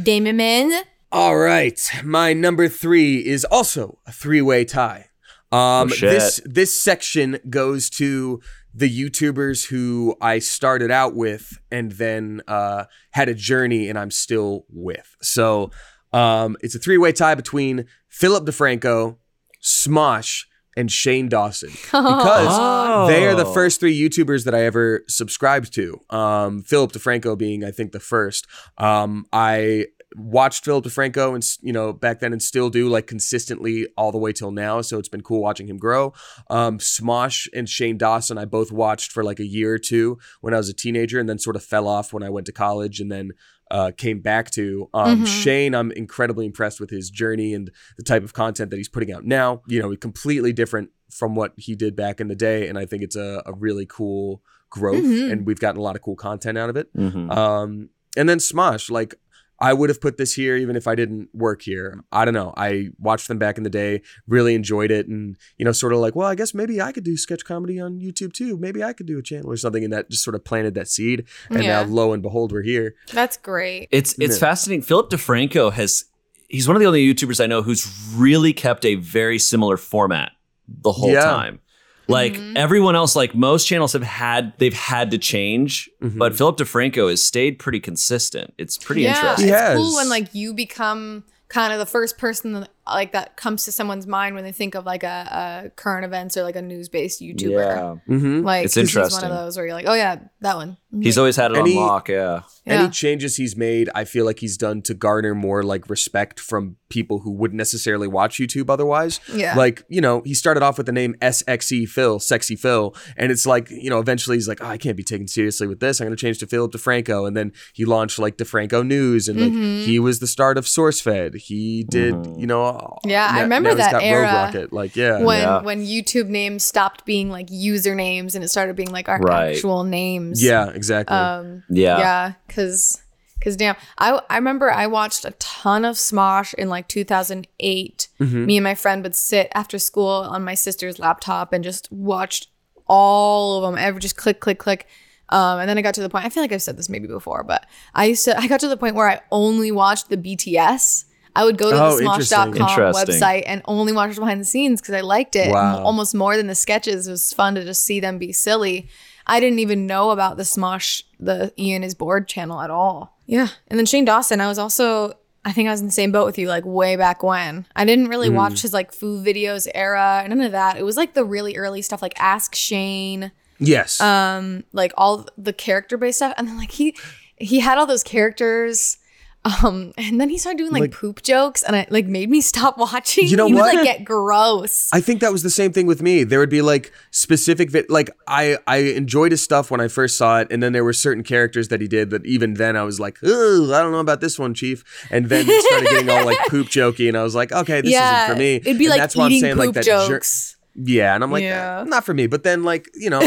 dame Damon. All right, my number three is also a three-way tie. Um, Oh, shit. this this section goes to the YouTubers who I started out with and then uh, had a journey, and I'm still with. So um, it's a three-way tie between Philip DeFranco, Smosh, and Shane Dawson because Oh. they are the first three YouTubers that I ever subscribed to. Um, Philip DeFranco being, I think, the first. Um, I watched Philip DeFranco and you know back then and still do like consistently all the way till now. So it's been cool watching him grow. Um, Smosh and Shane Dawson, I both watched for like a year or two when I was a teenager, and then sort of fell off when I went to college, and then. Uh, came back to um, Mhm. Shane. I'm incredibly impressed with his journey and the type of content that he's putting out now. You know, completely different from what he did back in the day, and I think it's a, a really cool growth, Mhm. and we've gotten a lot of cool content out of it. Mhm. Um, and then Smosh, like I would have put this here even if I didn't work here. I don't know. I watched them back in the day, really enjoyed it, and you know, sort of like, well, I guess maybe I could do sketch comedy on YouTube too. Maybe I could do a channel or something, and that just sort of planted that seed. And Yeah. now, lo and behold, we're here. That's great. It's it's Yeah. fascinating. Philip DeFranco has he's one of the only YouTubers I know who's really kept a very similar format the whole Yeah. time. Like Mhm. everyone else, like most channels have had they've had to change, Mhm. but Philip DeFranco has stayed pretty consistent. It's pretty yeah, interesting. He it's has. cool when like you become kind of the first person that, like that comes to someone's mind when they think of like a, a current events or like a news based YouTuber. Mm-hmm. Like It's 'cause He's interesting. one of those where you're like, oh yeah, that one. He's always had it And on lock, yeah. yeah. Any changes he's made, I feel like he's done to garner more like respect from people who wouldn't necessarily watch YouTube otherwise. yeah. Like, you know, he started off with the name SXE Phil, Sexy Phil. And it's like, you know, eventually he's like, oh, I can't be taken seriously with this. I'm going to change to Philip DeFranco. And then he launched like DeFranco News. And like, Mhm. he was the start of SourceFed. He did, Mhm. you know, Yeah, I remember now that got era Rocket. Like, yeah. when Yeah. when YouTube names stopped being like usernames and it started being like our Right. actual names. yeah, exactly. Um Yeah. yeah, cuz cuz damn. I I remember I watched a ton of Smosh in like 2008. Mhm. Me and my friend would sit after school on my sister's laptop and just watched all of them. Ever just click click click. Um, and then I got to the point. I feel like I've said this maybe before, but I used to. I got to the point where I only watched the BTS I would go to Oh, the. Smosh.com website and only watch behind the scenes because I liked it Wow. almost more than the sketches. It was fun to just see them be silly. I didn't even know about the Smosh, the Ian is bored channel at all. Yeah. And then Shane Dawson, I was also, I think I was in the same boat with you, like way back when. I didn't really watch his like food videos era, none of that. It was like the really early stuff, like Ask Shane Yes. um like all the character based stuff and then like he he had all those characters um and then he started doing like, Like- poop jokes and it like made me stop watching You know he what? would like get gross I think that was the same thing with me. There would be like specific, vi- like I I enjoyed his stuff when I first saw it, and then there were certain characters that he did that even then I was like, oh, I don't know about this one, Chief. And then it started getting all like poop jokey, and I was like, okay, this yeah isn't for me. it'd be And like that's why I'm saying, poop like, that jokes Yeah, and I'm like, Yeah. "Eh, not for me. But then, like, you know,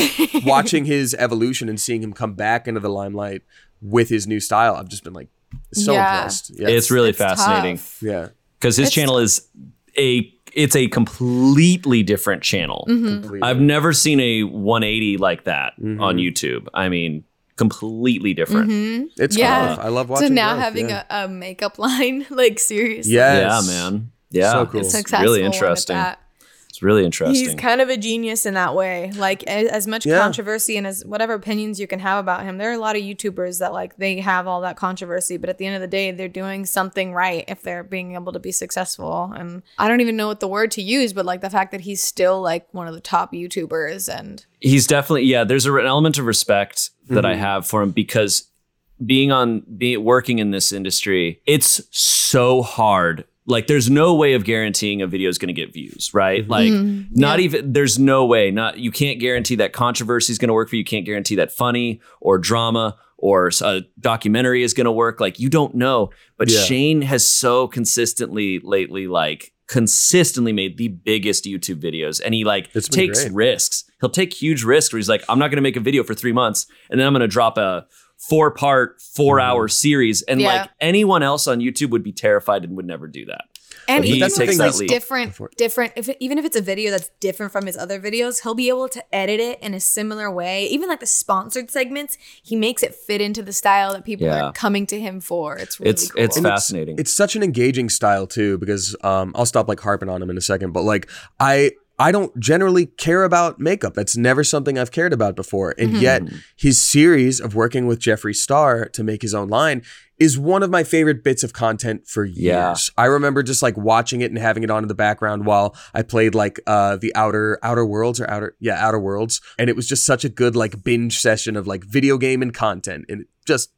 watching his evolution and seeing him come back into the limelight with his new style, I've just been like so Yeah. impressed. Yeah, It's really It's fascinating tough. yeah, because his It's- channel is a it's a completely different channel. Mm-hmm. completely. I've never seen a 180 like that Mhm. on YouTube. I mean, completely different. Mhm. it's Yeah. tough. I love watching. so now growth, having yeah. a, a makeup line like seriously Yes. Yeah, man. Yeah, So cool. a It's successful really one at interesting. that. It's really interesting. He's kind of a genius in that way. Like as much Yeah. controversy and as whatever opinions you can have about him, there are a lot of YouTubers that like they have all that controversy, but at the end of the day, they're doing something right if they're being able to be successful. And I don't even know what the word to use, but like the fact that he's still like one of the top YouTubers and he's definitely yeah there's a, an element of respect that Mm-hmm. i have for him because being on being working in this industry it's so hard like there's no way of guaranteeing a video is going to get views right Mm-hmm. like Mhm. not Yeah. even there's no way not you can't guarantee that controversy is going to work for you you can't guarantee that funny or drama or a documentary is going to work like you don't know but Yeah. shane has so consistently lately like consistently made the biggest youtube videos and he like takes great. risks he'll take huge risks where he's like i'm not going to make a video for three months and then i'm going to drop a four part four Mm-hmm. hour series and Yeah. like anyone else on youtube would be terrified and would never do that and But he even takes if it's that like leap. different, For- different. If it, even if it's a video that's different from his other videos, he'll be able to edit it in a similar way. Even like the sponsored segments, he makes it fit into the style that people Yeah. are coming to him for. It's really it's cool. it's And fascinating It's such an engaging style too, because um, I'll stop like harping on him in a second, but like I I don't generally care about makeup. That's never something I've cared about before, and Mhm. yet his series of working with Jeffree Star to make his own line is one of my favorite bits of content for years. Yeah. I remember just like watching it and having it on in the background while I played like uh the outer outer worlds or outer yeah outer worlds, and it was just such a good like binge session of like video game and content, and just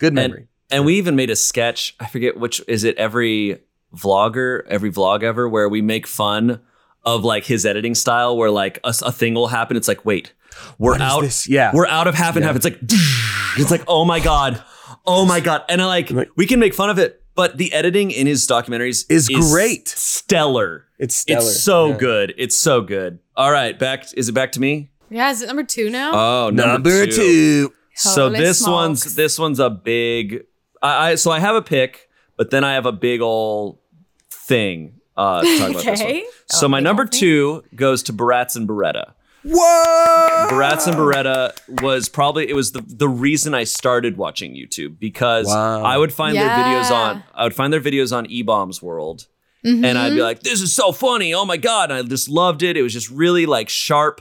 good memory. And we even made a sketch. I forget which is it. Every vlogger, every vlog ever, where we make fun of like his editing style, where like a, a thing will happen. It's like, wait, we're What is out. this? Yeah. we're out of half and Yeah. half. It's like, it's like, oh my god, oh my god, and I like Like- we can make fun of it, but the editing in his documentaries Is great. stellar. it's stellar. It's so Yeah. good. It's so good. All right, back. Is it back to me? yeah, is it number two now? Oh, Number two. So this smokes. one's this one's a big. I, I so I have a pick, but then I have a big old thing. Uh, to talk about this one. Okay. So Oh, my number ol' thing. two goes to Barats and Beretta. Whoa! Barats and Beretta was probably it was the the reason I started watching YouTube because Wow. I would find their videos on I would find their videos on eBaum's World and I'd be like, "This is so funny! Oh my god!" And I just loved it. It was just really like sharp,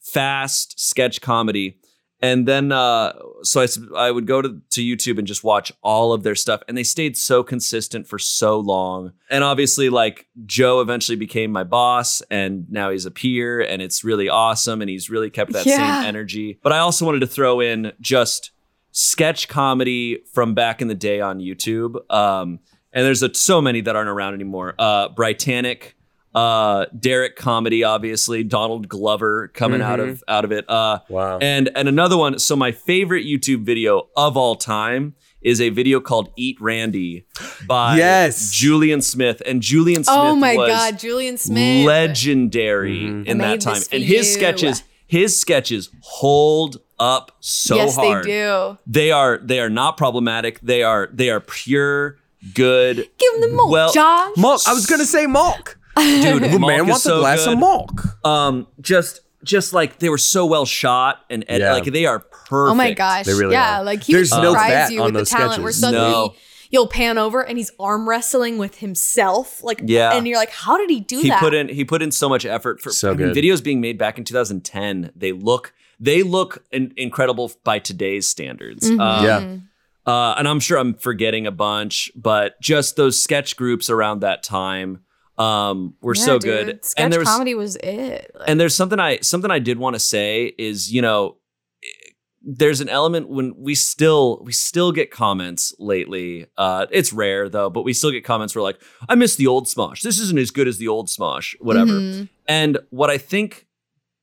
fast sketch comedy. And then, uh, so I would go to, to YouTube and just watch all of their stuff, and they stayed so consistent for so long. And obviously, like Joe eventually became my boss, and now he's a peer, and it's really awesome. And he's really kept that Yeah. same energy. But I also wanted to throw in just sketch comedy from back in the day on YouTube. Um, and there's a, so many that aren't around anymore. Uh, Britanick, uh, Derrick Comedy, obviously, Donald Glover coming out of out of it. Uh, Wow. and and another one. So my favorite YouTube video of all time is a video called "Eat Randy" by Yes. Julian Smith. And Julian Smith Oh my was God, Julian Smith. legendary Mhm. in I that time. And his you. sketches, his sketches hold up so yes, hard. Yes, they do. They are they are not problematic. They are they are pure good. Give him the milk, Well, Josh. Malk. I was gonna say Malk. Dude, The man wants so a glass good. of milk. Um, just just like they were so well shot and, and Yeah. like they are perfect. Oh my gosh. They really yeah, are. like he There's would surprise fat you with the those talent where sketches. suddenly No. you'll pan over and he's arm wrestling with himself. Like, Yeah. and you're like, how did he do he that? put in he put in so much effort for So I mean, good. videos being made back in 2010 they look they look in, incredible by today's standards Mhm. Um, Yeah. uh, and i'm sure i'm forgetting a bunch but just those sketch groups around that time um, were Yeah, so dude. good Sketch and there's comedy was it. Like, and there's something i something i did want to say is you know there's an element when we still we still get comments lately uh it's rare though but we still get comments where like i miss the old smosh this isn't as good as the old smosh whatever Mhm. and what I think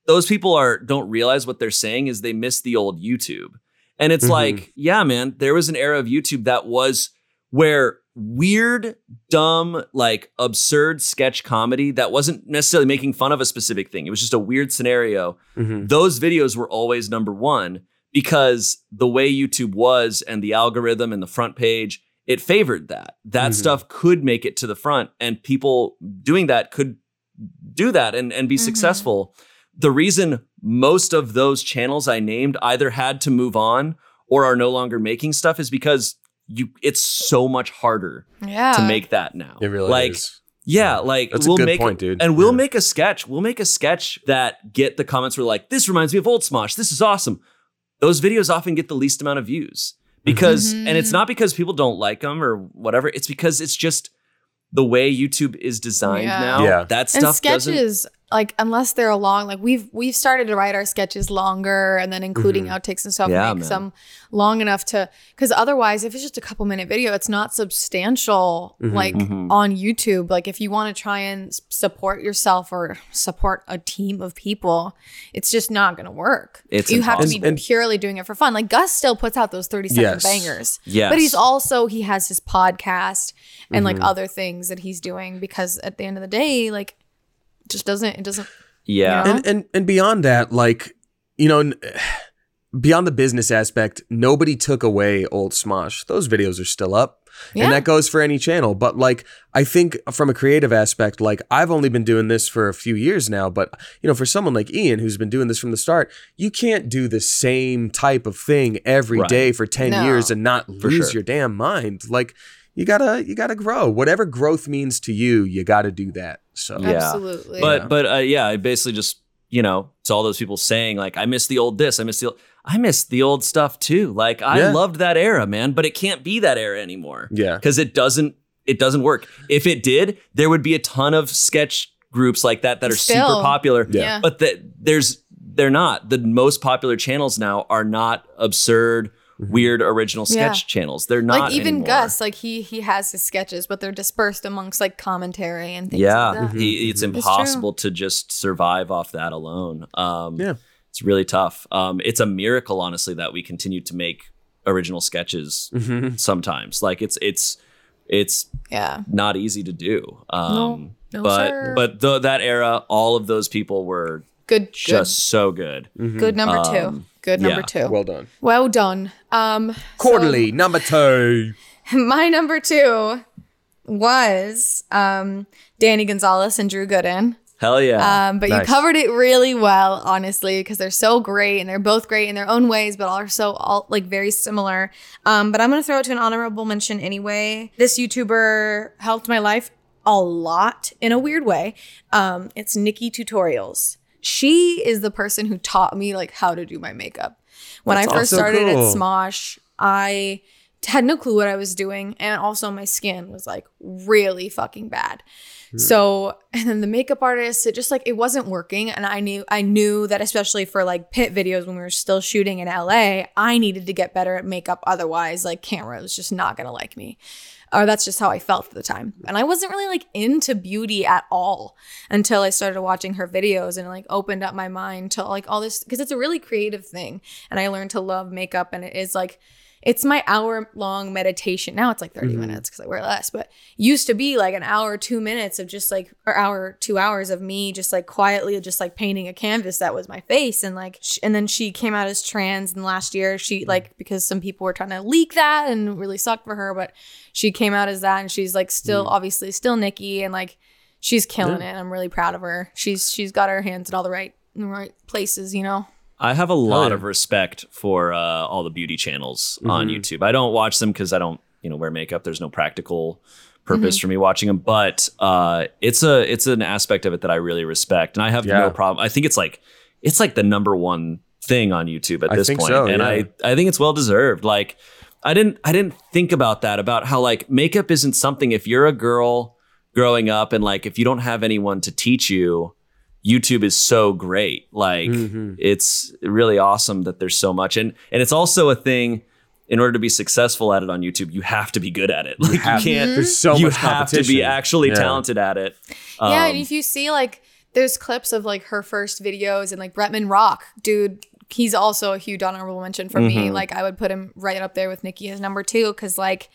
those people are don't realize what they're saying is they miss the old YouTube. And it's Mhm. like, yeah, man, there was an era of YouTube that was where weird, dumb, like absurd sketch comedy that wasn't necessarily making fun of a specific thing. It was just a weird scenario. Mhm. Those videos were always number 1 because the way YouTube was and the algorithm and the front page, it favored that. That Mhm. stuff could make it to the front and people doing that could do that and, and be Mhm. successful. The reason most of those channels I named either had to move on or are no longer making stuff is because you it's so much harder yeah. to make that now. It really like is. yeah, like That's we'll good make point, dude. and we'll Yeah. make a sketch. We'll make a sketch that get the comments were like, "This reminds me of Old Smosh. This is awesome." Those videos often get the least amount of views because, Mhm. and it's not because people don't like them or whatever. It's because it's just the way YouTube is designed Yeah. now. Yeah. that and stuff doesn't. sketches like unless they're long like we've we've started to write our sketches longer and then including Mhm. outtakes and stuff Yeah, make man. some long enough to because otherwise if it's just a couple minute video it's not substantial Mhm. like Mhm. on youtube like if you want to try and support yourself or support a team of people it's just not gonna work It's you have to be. And- purely doing it for fun like gus still puts out those 30 second Yes. bangers Yes. but he's also he has his podcast and like Mhm. other things that he's doing because at the end of the day like it just doesn't it doesn't yeah. you know? and and and beyond that, like you know, beyond the business aspect, nobody took away old Smosh. Those videos are still up, Yeah. and that goes for any channel. But like, I think from a creative aspect, like I've only been doing this for a few years now, but you know, for someone like Ian who's been doing this from the start, you can't do the same type of thing every day Right. for ten No. years and not For lose sure. your damn mind. Like. You gotta, you gotta grow. Whatever growth means to you, you gotta do that. So, Yeah. Absolutely. but Yeah. but uh, yeah, I basically just you know to all those people saying like I miss the old this, I miss the old, I miss the old stuff too. Like I Yeah. loved that era, man, but it can't be that era anymore. yeah, because it doesn't it doesn't work. If it did, there would be a ton of sketch groups like that that are Still. super popular. Yeah. Yeah. But that there's they're not. The most popular channels now are not absurd, weird original Yeah. sketch channels. They're not like even anymore. Gus, like he he has his sketches, but they're dispersed amongst like commentary and things Yeah, like that. he- it's true. impossible to just survive off that alone. Um, Yeah. it's really tough. Um, it's a miracle, honestly, that we continue to make original sketches Mhm. sometimes. Like it's it's it's Yeah. not easy to do. Um, no, but sir. but the, that era, all of those people were Good just so good. good, good number Um, two. Good number yeah. two. Well, done. well done. Done. Um so- Quarterly number two. my number two was um Danny Gonzalez and Drew Gooden. Hell yeah. Um, but you covered it really well, honestly, because they're so great and they're both great in their own ways, but also all like very similar. Um, but I'm gonna throw it to an honorable mention anyway. This YouTuber helped my life a lot in a weird way. Um, it's NikkieTutorials. She is the person who taught me like how to do my makeup. When That's I first started cool. at Smosh, I had no clue what I was doing, and also my skin was like really fucking bad. Hmm. So, and then the makeup artist, it just like it wasn't working, and I knew I knew that especially for like pit videos when we were still shooting in LA, I needed to get better at makeup. Otherwise, like camera was just not gonna like me. Or that's just how I felt at the time. And I wasn't really like into beauty at all until I started watching her videos and like opened up my mind to like all this because it's a really creative thing. And I learned to love makeup and it is like it's my hour long meditation. Now it's like 30 Mm-hmm. minutes because I wear less, but used to be like an hour, two minutes of just like, or hour, two hours of me just like quietly, just like painting a canvas that was my face. And like, sh- and then she came out as trans. And last year, she Mm-hmm. like, because some people were trying to leak that and really sucked for her, but she came out as that. And she's like, still, Mm. obviously, still Nikkie. And like, she's killing it. I'm really proud of her. She's, she's got her hands in all the right, in the right places, you know? I have a lot yeah. of respect for uh, all the beauty channels on Mhm. YouTube. I don't watch them because I don't you know wear makeup. There's no practical purpose for me watching them, but uh, it's a it's an aspect of it that I really respect, and I have Yeah. no problem. I think it's like it's like the number one thing on YouTube at I this point, so, and yeah. I I think it's well deserved. Like I didn't I didn't think about that about how like makeup isn't something if you're a girl growing up and like if you don't have anyone to teach you YouTube is so great. Like Mm-hmm. it's really awesome that there's so much and and it's also a thing in order to be successful at it on YouTube, you have to be good at it. Like you, have- can't There's so you much have to be actually Yeah. talented at it. yeah, Um, and if you see like there's clips of like her first videos and like Bretman Rock, dude, he's also a huge honorable mention for Mm-hmm. me. Like I would put him right up there with Nikkie as number two because like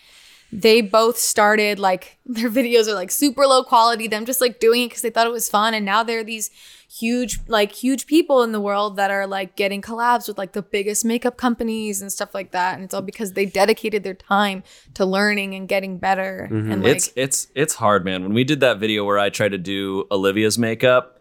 they both started like their videos are like super low quality. Them just like doing it because they thought it was fun, and now they're these huge like huge people in the world that are like getting collabs with like the biggest makeup companies and stuff like that. And it's all because they dedicated their time to learning and getting better. Mm-hmm. And like it's it's it's hard, man. When we did that video where I tried to do Olivia's makeup.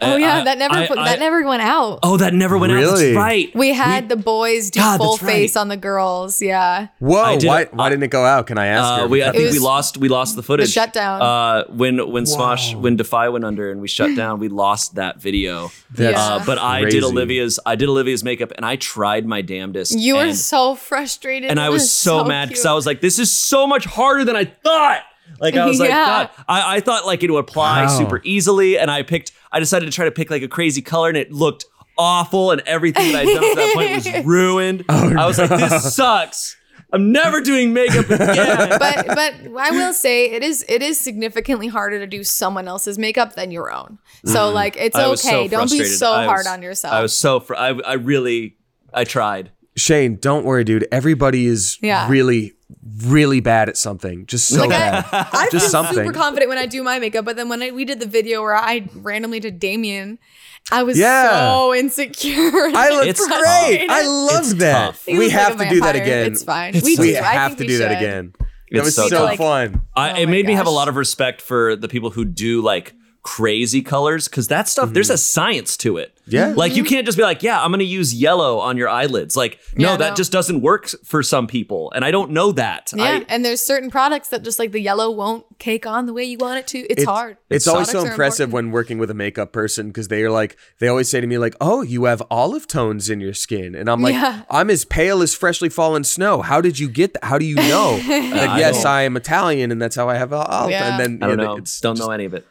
Oh yeah, I- that never I- I- that never went out. Oh, that never went out. Really? That's right. We had the boys do God, full that's right. face on the girls. Yeah. Whoa, did- why, why didn't it go out? Can I ask Uh, we, I It think we lost we lost the footage. shutdown. Uh, when when Smosh when Defy went under and we shut down, we lost that video. That's Yeah. Uh, but I crazy. did Olivia's I did Olivia's makeup and I tried my damnedest. You were so frustrated. and I was so, mad because. I was like, this is so much harder than I thought. Like I was like, God, I, I thought like it would apply Wow. super easily, and I picked. I decided to try to pick like a crazy color, and it looked awful, and everything that I'd done to that point was ruined. Oh, I was like, this sucks. I'm never doing makeup again. but but I will say it is it is significantly harder to do someone else's makeup than your own. So mm-hmm. like it's. I was so okay. Don't be so I hard on yourself. I was so fr- I I really I tried. Shane, don't worry, dude. Everybody is Yeah. really, really bad at something. Just so like bad. I, I feel Just something. super confident when I do my makeup, but then when I, we did the video where I randomly did Damien, I was Yeah. so insecure. I look It's great. frustrated. I love It's that. We was like have to do that again. It's fine. It's we so do. I have think to we do that should. again. It's That was so so. Like- fun. I, Oh it my made me have a lot of respect for the people who do like crazy colors because that stuff there's a science to it. Mm-hmm. Yeah. Like you can't just be like, yeah, I'm gonna use yellow on your eyelids. Like, no, Yeah, that no. just doesn't work for some people. And I don't know that. Yeah, I, and there's certain products that just like the yellow won't cake on the way you want it to. It's, It's- hard. It's always so impressive important. when working with a makeup person because they are like, they always say to me, like, oh, you have olive tones in your skin. And I'm like, Yeah. I'm as pale as freshly fallen snow. How did you get that? How do you know? that, yes, don't- I am Italian and that's how I have olive. Yeah. And then I don't yeah, know. It's don't know any of it.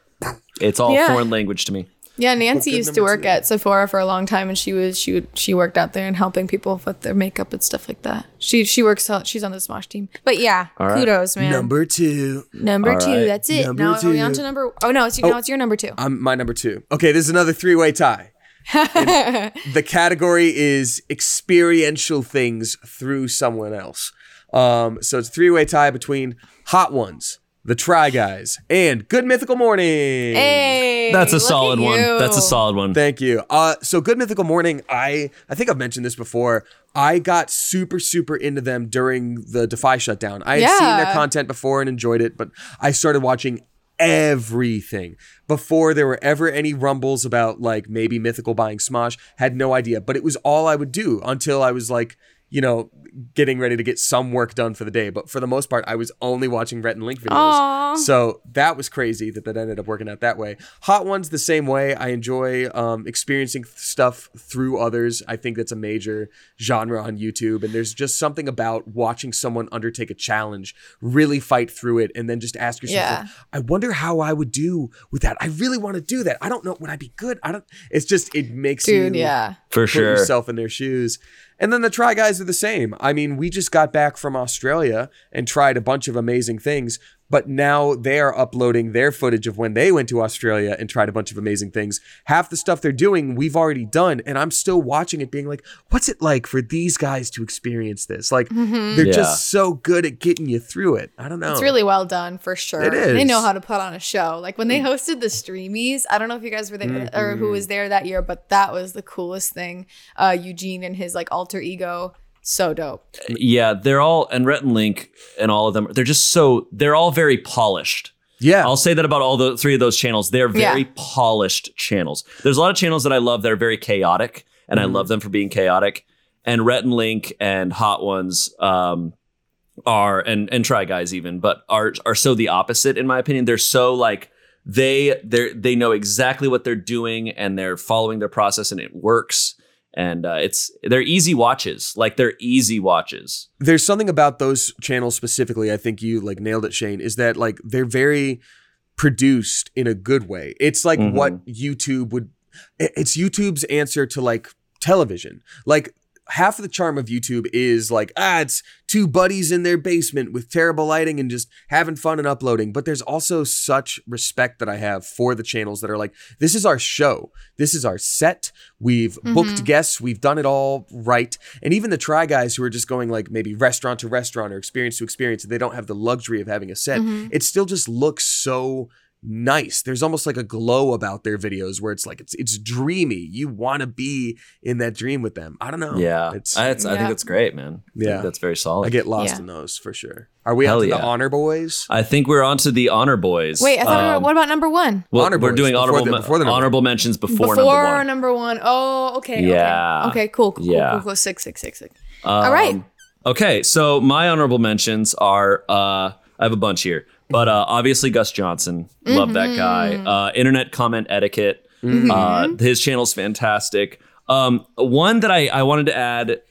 It's all Yeah. foreign language to me. Yeah, Nancy good used to work two. at Sephora for a long time, and she was she would she worked out there and helping people with their makeup and stuff like that. She she works out. She's on the Smosh team. But yeah, right. kudos, man. Number, two. Number two. two. right. That's it. Number now are we on to number? Oh no, it's now it's your number two. I'm my number two. Okay, this is another three way tie. The category is experiential things through someone else. Um, so it's three way tie between Hot Ones, The Try Guys, and Good Mythical Morning. hey, That's a look at solid one. That's a solid one. Thank you. Uh, so Good Mythical Morning, I I think I've mentioned this before. I got super super into them during the Defy shutdown. I had seen their content before and enjoyed it, but I started watching everything before there were ever any rumbles about like maybe Mythical buying Smosh. Had no idea, but it was all I would do until I was like. You know, getting ready to get some work done for the day, but for the most part, I was only watching Rhett and Link videos. Aw. So that was crazy that that ended up working out that way. Hot Ones the same way. I enjoy um, experiencing th- stuff through others. I think that's a major genre on YouTube, and there's just something about watching someone undertake a challenge, really fight through it, and then just ask yourself, Yeah. "I wonder how I would do with that. I really want to do that. I don't know. Would I be good? I don't." It's just it makes dude. you Yeah, For put sure. yourself in their shoes. And then the Try Guys are the same. I mean, we just got back from Australia and tried a bunch of amazing things, but now they are uploading their footage of when they went to Australia and tried a bunch of amazing things. Half the stuff they're doing, we've already done, and I'm still watching it being like, what's it like for these guys to experience this? Like, they're Yeah. just so good at getting you through it. I don't know. it's really well done for sure. It is. They know how to put on a show. Like when they hosted the Streamies. I don't know if you guys were there Mm-hmm. or who was there that year, but that was the coolest thing. Uh, Eugene and his like alter ego. So dope. Yeah, they're all and Rhett and Link and all of them. They're just so they're all very polished. Yeah. I'll say that about all the three of those channels. They're very Yeah. polished channels. There's a lot of channels that I love that are very chaotic, and Mm-hmm. I love them for being chaotic. And Rhett and Link and Hot Ones um, are and and try guys even, but are are so the opposite in my opinion. They're so like they they they know exactly what they're doing and they're following their process and it works. And uh, it's they're easy watches, like they're easy watches. there's something about those channels specifically i think you like nailed it shane is that like they're very produced in a good way it's like Mhm. what youtube would it's youtube's answer to like television like half of the charm of youtube is like ah it's two buddies in their basement with terrible lighting and just having fun and uploading. But there's also such respect that i have for the channels that are like this is our show. This is our set. We've booked guests. We've done it all right. And even the try guys who are just going like maybe restaurant to restaurant or experience to experience they don't have the luxury of having a set. It still just looks so nice there's almost like a glow about their videos where it's like it's it's dreamy you want to be in that dream with them i don't know Yeah, it's I, it's, I think that's great, man. Yeah. that's very solid. i get lost Yeah. in those for sure are we Hell on to yeah. the honor boys I think we're on to the honor boys. Wait, I thought. we were- Um, what about number one? well, Honor we're boys, doing before honorable the- before the honorable mentions before, Before number one. Before number one. Oh, okay. Yeah. Okay. Okay. Cool. Cool. Yeah. Cool. Cool. cool. Six. Six. Six. Six. Um, All right. Okay, so my honorable mentions are uh, I have a bunch here, but uh, obviously Gus Johnson, love that guy. Mm-hmm. Uh, internet comment etiquette, uh, his channel's fantastic. Um, one that I, I wanted to add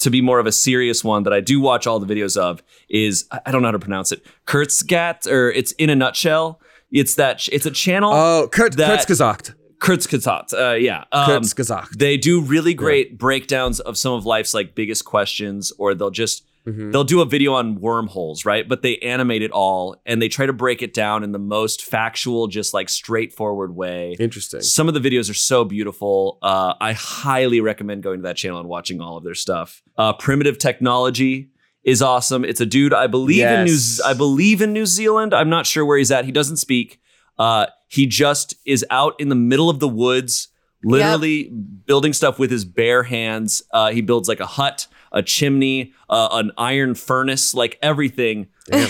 to be more of a serious one that I do watch all the videos of is I I don't know how to pronounce it. Kurtzgat, or it's in a nutshell. It's that it's a channel. oh kurt that- kurzgesagt Kurzgesagt. Uh, yeah. Um, Kurzgesagt. They do really great breakdowns of some of life's like biggest questions, or they'll just Mm-hmm. they'll do a video on wormholes, right? But they animate it all and they try to break it down in the most factual, just like straightforward way. interesting Some of the videos are so beautiful. Uh, I highly recommend going to that channel and watching all of their stuff. Uh, Primitive Technology is awesome. It's a dude I believe in New Yes. I believe in New Zealand. I'm not sure where he's at. He doesn't speak. Uh, he just is out in the middle of the woods, literally building stuff with his bare hands. Uh, he builds like a hut, a chimney, uh, an iron furnace, like everything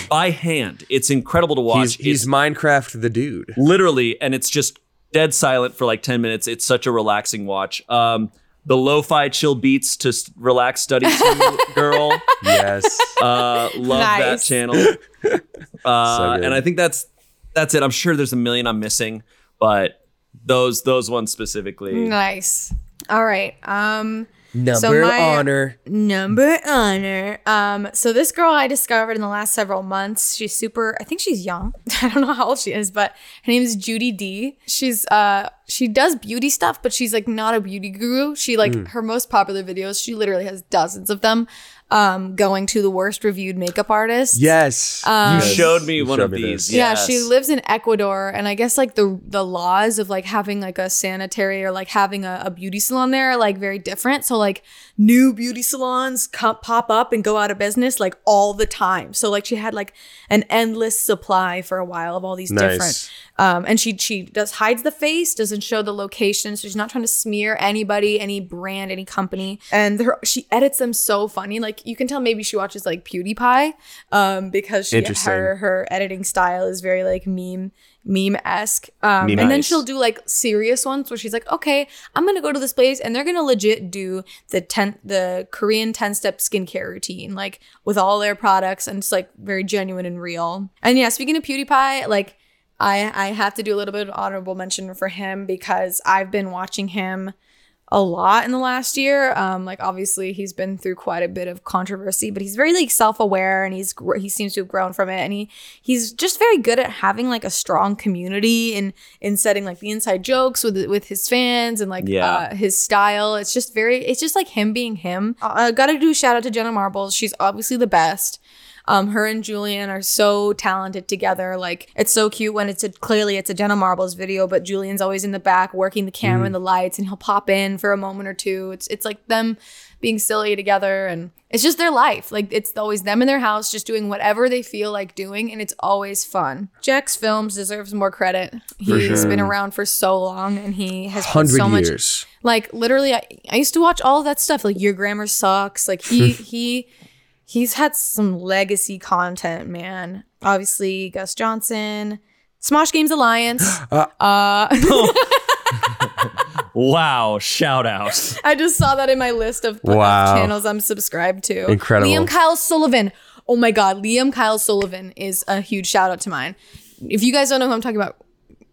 by hand. It's incredible to watch. he's, he's minecraft the dude literally and it's just dead silent for like 10 minutes it's such a relaxing watch um the lo-fi chill beats to s- relax study to girl yes uh love that channel uh So and i think that's that's it i'm sure there's a million i'm missing but those those ones specifically Nice. All right. Um. Number my- honor Number honor. Um, so this girl I discovered in the last several months. She's super. I think she's young. I don't know how old she is, but her name is Judy D. She's uh she does beauty stuff, but she's like not a beauty guru. She like Hmm. her most popular videos. She literally has dozens of them. Um, going to the worst reviewed makeup artist. yes you Yes. showed me You one showed of me these this. Yeah, yes. she lives in Ecuador, and I guess like the the laws of like having like a sanitary or like having a, a beauty salon there are like very different. So like new beauty salons come, pop up and go out of business like all the time. So like she had like an endless supply for a while of all these different. Um, and she she does hides the face, doesn't show the location, so she's not trying to smear anybody, any brand, any company. And her, she edits them so funny, like you can tell maybe she watches like PewDiePie, um, because she her her editing style is very like meme meme esque. Um, and then she'll do like serious ones where she's like, okay, I'm gonna go to this place and they're gonna legit do the ten the Korean ten step skincare routine, like with all their products, and it's like very genuine and real. And yeah, speaking of PewDiePie, like. I, I have to do a little bit of honorable mention for him because I've been watching him a lot in the last year. Um, like obviously he's been through quite a bit of controversy, but he's very like self-aware and he's he seems to have grown from it, and he he's just very good at having like a strong community and in setting like the inside jokes with with his fans and like Yeah. uh, his style. It's just very it's just like him being him. I uh, gotta do a shout out to Jenna Marbles. She's obviously the best. Um, her and Julian are so talented together. Like it's so cute when it's a clearly it's a Jenna Marbles video, but Julian's always in the back working the camera and the lights, and he'll pop in for a moment or two. It's it's like them being silly together, and it's just their life. Like it's always them in their house, just doing whatever they feel like doing, and it's always fun. JacksFilms deserves more credit. He's sure. been around for so long, and he has put so much years like literally I, I used to watch all of that stuff like your grammar sucks like he he he's had some legacy content man obviously gus johnson smosh games alliance uh wow shout out i just saw that in my list of, of Wow. channels i'm subscribed to Incredible. liam kyle sullivan Oh my God, Liam Kyle Sullivan is a huge shout out to mine. If you guys don't know who I'm talking about,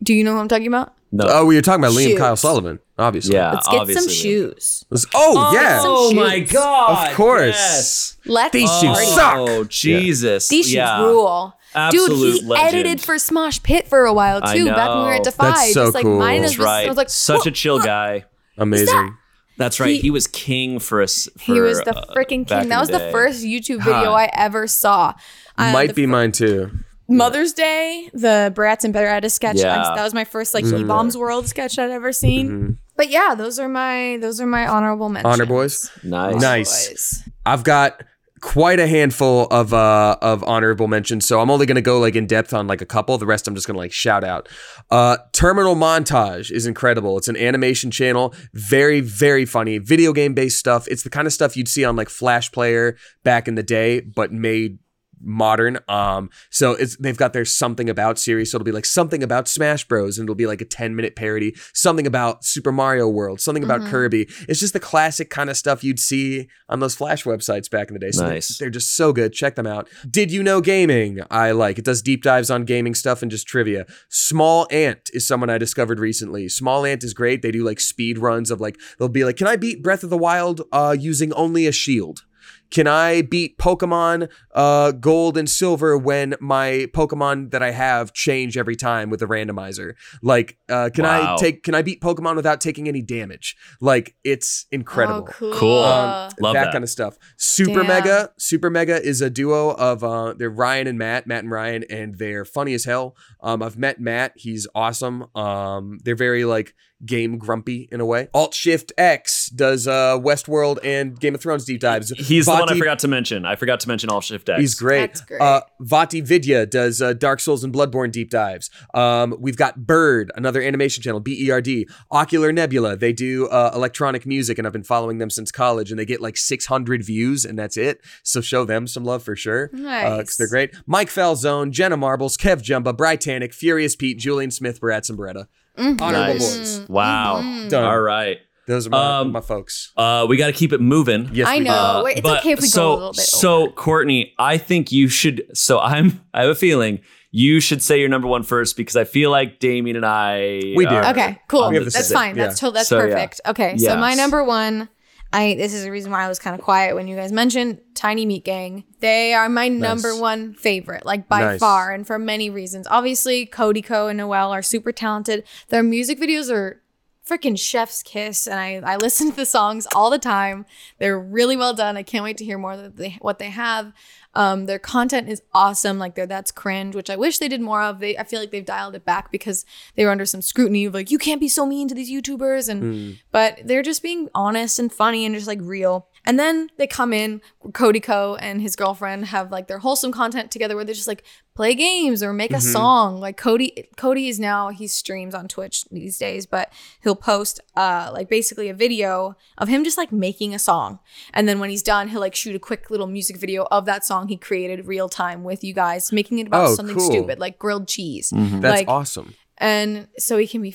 do you know who I'm talking about? No. Oh, we were talking about Liam Shoes. Kyle Sullivan, obviously. yeah. Let's get obviously. some shoes. Let's- Oh, yeah. some Oh my god. Of course. Yes. Let's These shoes party. suck. Oh Jesus. These shoes yeah. rule. Dude, he legend. edited for Smosh Pit for a while I too. Back when we were at know. Defy, That's so just like cool. mine That's is just, right. I was like, Such a "What? chill guy. Amazing. That's right. He, He- was king for us. He was the uh, freaking king. That was the, day. first YouTube video God. I ever saw. Uh, Might the be mine too. Mother's Day, the Barats and Beretta sketch. Yeah. I- that was my first like Mm-hmm. E Bombs World sketch I'd ever seen. But yeah, those are my those are my honorable mentions. Honor boys. Nice. Nice. Boys. I've got quite a handful of uh of honorable mentions, so I'm only gonna go like in depth on like a couple. The rest I'm just gonna like shout out. Uh Terminal Montage is incredible. It's an animation channel, very, very funny, video game based stuff. It's the kind of stuff you'd see on like Flash Player back in the day, but made modern um so it's they've got their something about series so it'll be like something about smash bros and it'll be like a 10 minute parody something about super mario world something about kirby. It's just the classic kind of stuff you'd see on those flash websites back in the day so Nice. they're, they're just so good. Check them out. Did you know gaming? I like it. Does deep dives on gaming stuff and just trivia. SmallAnt is someone i discovered recently. SmallAnt is great. They do like speed runs of like they'll be like can i beat breath of the wild uh using only a shield can I beat Pokemon uh, Gold and Silver when my Pokemon that I have change every time with a randomizer? Like, uh, can Wow. I take? Can I beat Pokemon without taking any damage? Like, it's incredible. Oh, cool. Cool. Uh, Love that, that. kind of stuff. Super Damn. Mega, Super Mega is a duo of uh, they're Ryan and Matt, Matt and Ryan, and they're funny as hell. Um, I've met Matt; he's awesome. Um, they're very like game grumpy in a way. Alt Shift X does uh, Westworld and Game of Thrones deep dives. He's the one I forgot to mention. I forgot to mention Alt Shift X. He's great. That's great. Uh, VaatiVidya does uh, Dark Souls and Bloodborne deep dives. Um, we've got Bird, another animation channel, B E R D. Ocular Nebula, they do uh, electronic music, and I've been following them since college, and they get like 600 views, and that's it. So show them some love for sure. Because Nice. they're great. Mike Falzone, Jenna Marbles, Kev Jumba, Britanick, Furious Pete, Julian Smith, Barats, and Beretta. Honorable Nice. boys. Wow. Done. All right. Those are my, Um, my folks. Uh, we got to keep it moving. Yes, I we do. know. Wait, it's but okay if we so, go a little bit. So, over. Courtney, I think you should. So, I'm. I have a feeling you should say your number one first because I feel like Damien and I. We do. are Okay, cool. on We have the the That's fine. yeah. That's to- that's So, yeah. perfect. Okay, so my number one, I this is the reason why I was kind of quiet when you guys mentioned Tiny Meat Gang. They are my number one favorite, like by Nice. far, and for many reasons. Obviously, Cody Ko and Noel are super talented. Their music videos are freaking chef's kiss and I, I listen to the songs all the time. They're really well done. I can't wait to hear more of they, what they have. Um, their content is awesome. Like they're that's cringe which i wish they did more of. They i feel like they've dialed it back because they were under some scrutiny of like you can't be so mean to these youtubers and but they're just being honest and funny and just like real and then they come in cody ko and his girlfriend have like their wholesome content together where they just like play games or make a song. Like cody cody is now he streams on twitch these days but he'll post uh like basically a video of him just like making a song. And then when he's done he'll like shoot a quick little music video of that song he created real time with you guys making it about Oh, something cool. stupid like grilled cheese. That's like awesome. and so he can be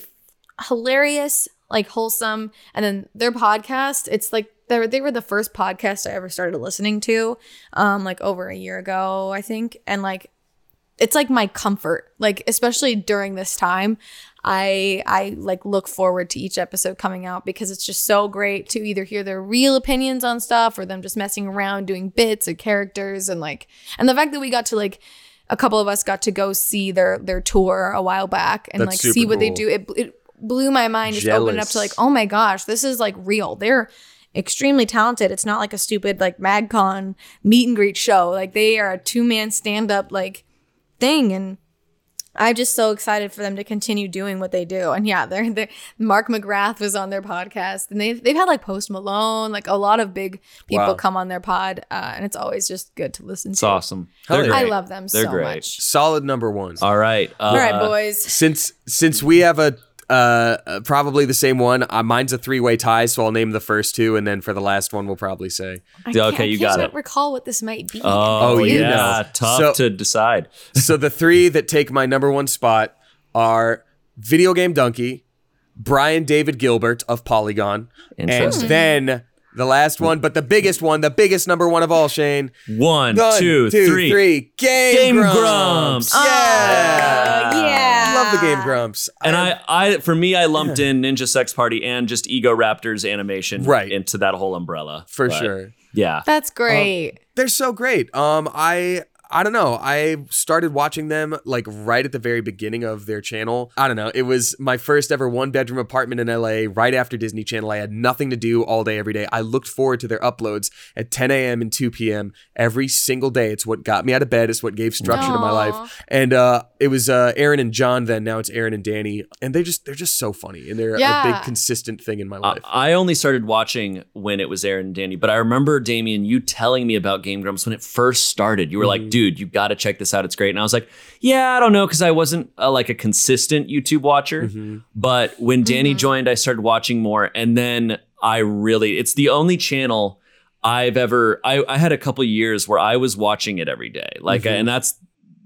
hilarious like wholesome. And then their podcast it's like they were, they were the first podcast i ever started listening to um like over a year ago i think. And like it's like my comfort. Like especially during this time i i like look forward to each episode coming out because it's just so great to either hear their real opinions on stuff or them just messing around doing bits or characters and like and the fact that we got to like a couple of us got to go see their their tour a while back and That's like see what they do it, it blew my mind. Just opened up to like oh my gosh this is like real. They're extremely talented it's not like a stupid like magcon meet and greet show like they are a two-man stand-up like thing and I'm just so excited for them to continue doing what they do. And yeah, they're, they're Mark McGrath was on their podcast, and they've they've had like Post Malone, like a lot of big people Wow. come on their pod, uh, and it's always just good to listen It's to. awesome. Hell They're yeah. I great. love them They're so great. much. Solid number one. All right. Uh, All right, boys. since since we have a uh, uh, probably the same one, uh, mine's a three way tie, so I'll name the first two, and then for the last one, we'll probably say. I Yeah, can't- okay, I you got can't it. Recall what this might be. Oh, Oh, you yeah. know. Tough So- to decide. so the three that take my number one spot are Video Game Dunkey, Brian David Gilbert of Polygon, and then the last one, but the biggest one, the biggest number one of all, Shane. One, One, two, three. three. Game, Game Grumps. Grumps. Yeah. Yeah. Love the Game Grumps. And I, I, for me, I lumped in Ninja Sex Party and just Egoraptor's animation Right. into that whole umbrella. for But, sure. Yeah. That's great. They're so great. Um, I I don't know. I started watching them like right at the very beginning of their channel. I don't know. It was my first ever one bedroom apartment in LA right after Disney Channel. I had nothing to do all day, every day. I looked forward to their uploads at 10 a.m. and 2 p.m. every single day. It's what got me out of bed. It's what gave structure to my life. And uh, it was uh, Arin and Jon then. Now it's Arin and Danny. And they just they're just so funny. And they're a big consistent thing in my I, life. I only started watching when it was Arin and Danny, but I remember Damien, you telling me about Game Grumps when it first started. You were Mm-hmm. like, "Dude, you got to check this out. It's great." And I was like, "Yeah, I don't know," because I wasn't uh, like a consistent YouTube watcher. Mm-hmm. But when Danny joined, I started watching more, and then I really, it's the only channel I've ever. I, I had a couple years where I was watching it every day, like, Mhm. and that's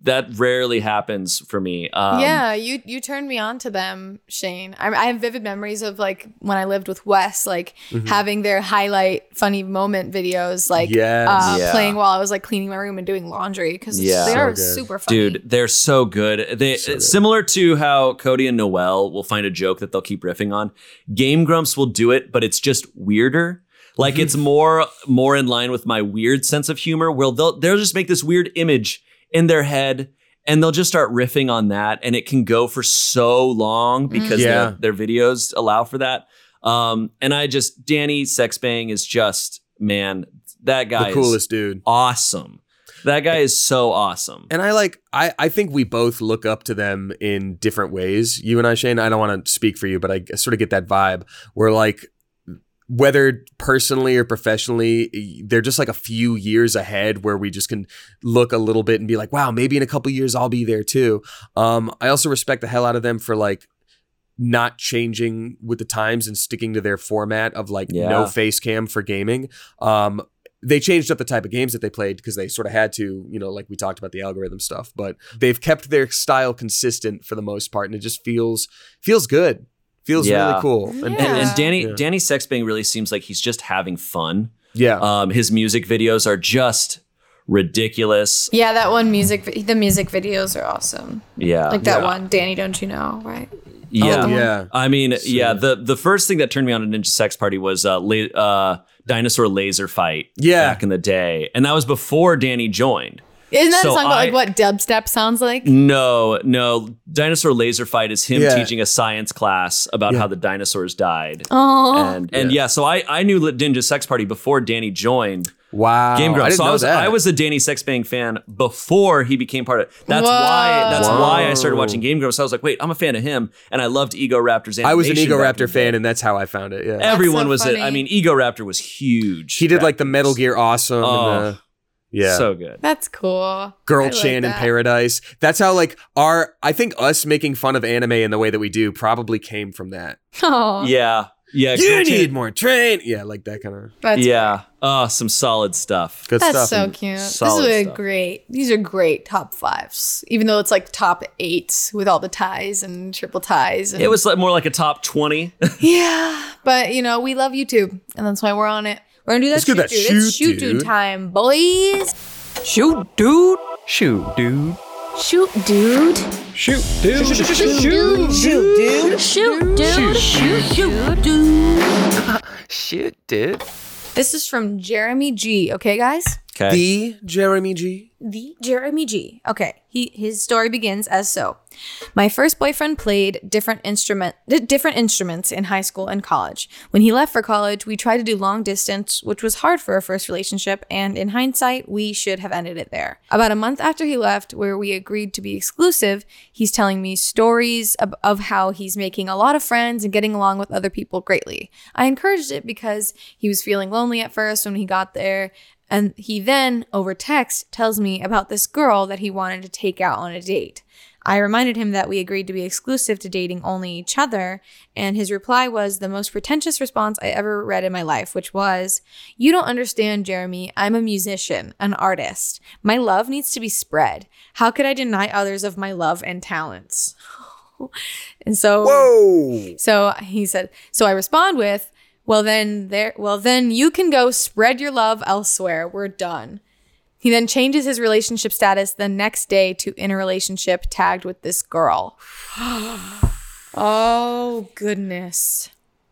that rarely happens for me. Um, yeah, you you turned me on to them, Shane. I, I have vivid memories of like when I lived with Wes, like having their highlight funny moment videos, like Yes. uh, Yeah. playing while I was like cleaning my room and doing laundry because Yeah. they So are good. super funny. Dude, they're so good. They So good. similar to how Cody and Noel will find a joke that they'll keep riffing on. Game Grumps will do it, but it's just weirder. Like Mm-hmm. it's more more in line with my weird sense of humor, where they'll they'll just make this weird image in their head and they'll just start riffing on that, and it can go for so long because Yeah. their, their videos allow for that. Um, and I just Danny Sexbang is just man, that guy the is coolest dude. awesome. That guy is so awesome. And I like I I think we both look up to them in different ways. You and I, Shane. I don't want to speak for you, but I sort of get that vibe where like whether personally or professionally, they're just like a few years ahead where we just can look a little bit and be like, wow, maybe in a couple years I'll be there too. Um, I also respect the hell out of them for like not changing with the times and sticking to their format of like Yeah. no face cam for gaming. Um, they changed up the type of games that they played because they sort of had to, you know, like we talked about the algorithm stuff, but they've kept their style consistent for the most part, and it just feels feels good, feels Yeah. really cool. And, and, Yeah. and Danny Yeah. Danny Sexbang really seems like he's just having fun. yeah, Um, his music videos are just ridiculous. yeah, that one music, the music videos are awesome. Yeah, Like that Yeah. one, Danny, don't you know? Right? yeah. Oh, yeah. I mean, yeah. The the first thing that turned me on to Ninja Sex Party was uh, la- uh, dinosaur laser fight. Yeah. back in the day, and that was before Danny joined. Isn't that So a song about I- like what dubstep sounds like? No, no. Dinosaur Laser Fight is him Yeah. teaching a science class about Yeah. how the dinosaurs died. Oh, And and yeah, so I I knew Ninja Sex Party before Danny joined. wow, Game I Grumps. didn't So I was that. I was a Danny Sexbang fan before he became part of it. That's Whoa. why that's why I started watching Game Grumps. I was like, wait, I'm a fan of him, and I loved Egoraptor's. I was an Egoraptor fan, day. and that's how I found it. Yeah, everyone so was. A, I funny. mean, Egoraptor was huge. he did back like the. Metal Gear Awesome. Oh. And the, yeah, so good. that's cool. Girl I like Chan in. Paradise. That's how like our I think us making fun of anime in the way that we do probably came from that. Oh, Yeah, yeah. you Girl Chan- need more train. Yeah, like that kind of that's yeah. Oh, some solid stuff. good That's stuff. so And cute. This is a stuff. great. These are great top fives, even though it's like top eights with all the ties and triple ties. And, It was like more like a top twenty. yeah, but you know we love YouTube, and that's why we're on it. We're gonna do that. Let's do shoot, that dude. It's shoot, shoot dude dude. time, boys. Shoot, dude. Shoot, dude. Shoot, dude. Shoot, dude. Shoot, Shoot, dude. Shoot, dude. Shoot, dude. Shoot, shoot, dude. Shit, dude. This is from Jeremy G. Okay, guys. Okay. The Jeremy G. the Jeremy G. Okay, he his story begins as so. My first boyfriend played different instrument different instruments in high school and college. When he left for college, we tried to do long distance, which was hard for a first relationship, and in hindsight, we should have ended it there. About a month after he left, where we agreed to be exclusive, he's telling me stories of, of how he's making a lot of friends and getting along with other people greatly. I encouraged it because he was feeling lonely at first when he got there and he then, over text, tells me about this girl that he wanted to take out on a date. I reminded him that we agreed to be exclusive to dating only each other, and his reply was the most pretentious response I ever read in my life, which was, You don't understand, Jeremy. I'm a musician, an artist. My love needs to be spread. How could I deny others of my love and talents? and so. Whoa. So he said, so I respond with, Well then there well then you can go spread your love elsewhere. We're done. He then changes his relationship status the next day to in a relationship tagged with this girl. oh goodness.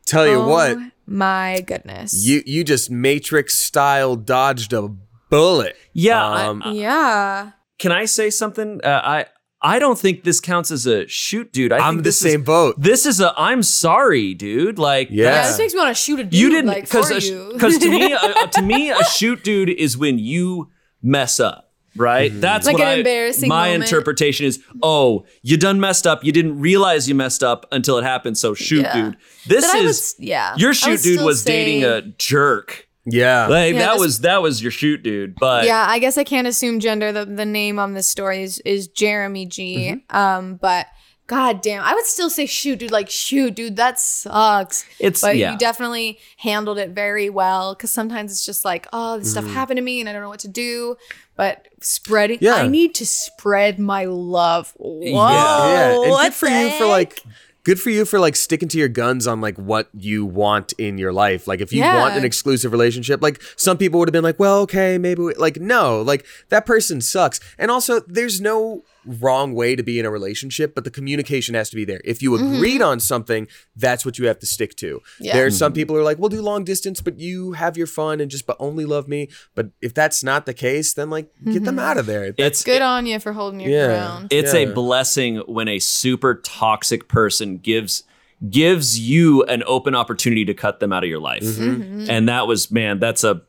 Tell you oh, what, My goodness. you you just Matrix style dodged a bullet. Yeah, I- Um, yeah. Can I say something? Uh, I I don't think this counts as a shoot, dude. I I'm think the this same is, boat. This is a I'm sorry, dude. Like Yeah. Yeah, this makes me want to shoot a dude you didn't because you. because to me uh, to me a shoot dude is when you mess up. Right, Mm-hmm. that's Like what an I, embarrassing my moment. interpretation is. Oh, you done messed up. You didn't realize you messed up until it happened. So shoot, Yeah. dude. This But is s- yeah. Your would shoot dude was say- dating a jerk. Yeah. Like Yeah, that this- was that was your shoot dude. But yeah, I guess I can't assume gender. The the name on this story is is Jeremy G. Mm-hmm. Um, but god damn, I would still say shoot, dude. Like shoot, dude, that sucks. It's- but yeah. you definitely handled it very well. Because sometimes it's just like, oh, this Mm-hmm. stuff happened to me and I don't know what to do. But spreading, Yeah. I need to spread my love. Whoa, yeah, and what good for the you for like good for you for like sticking to your guns on like what you want in your life. Like if you want an exclusive relationship, like some people would have been like, well, okay, maybe we, like no, like that person sucks. And also, there's no wrong way to be in a relationship, but the communication has to be there. If you mm-hmm. agreed on something, that's what you have to stick to. Yeah. There's some mm-hmm. people who are like, we'll do long distance, but you have your fun and just but only love me. But if that's not the case, then like get them mm-hmm. out of there. it's good on you for holding your Yeah. ground. it's Yeah. a blessing when a super toxic person gives gives you an open opportunity to cut them out of your life Mm-hmm. and that was man that's a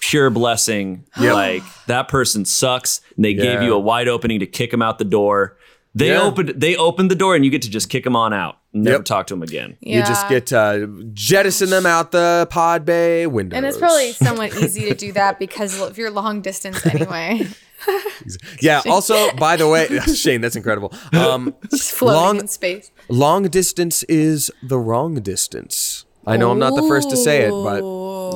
pure blessing Yep. like that person sucks and they gave you a wide opening to kick them out the door they Yeah. opened they opened the door and you get to just kick them on out never Yep. talk to them again You just get to jettison them out the pod bay window. And it's probably somewhat easy to do that because if you're long distance anyway, yeah. Also, by the way, Shane, that's incredible. Um, just floating long in space. long distance is the wrong distance. I know I'm not the first to say it, but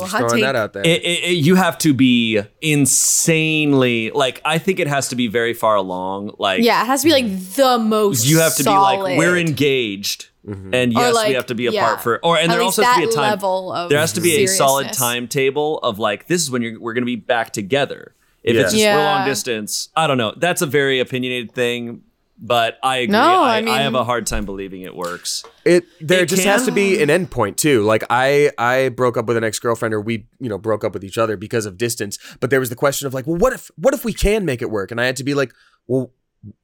Ooh, hot throwing take. that out there. it, it, it- you have to be insanely like i think it has to be very far along like Yeah, it has to be like the most. you have to be like we're engaged mm-hmm. and yes like, we have to be apart yeah. for or and At there also has to be a that time level of there has to be a solid timetable of like this is when you're we're gonna be back together if it's Yeah. just we're long distance i don't know that's a very opinionated thing but i agree No, I, I I, have a hard time believing it works It there It just can- has to be an end point too. Like I I broke up with an ex girlfriend, or we you know broke up with each other because of distance. But there was the question of like, well, what if what if we can make it work? And I had to be like, well,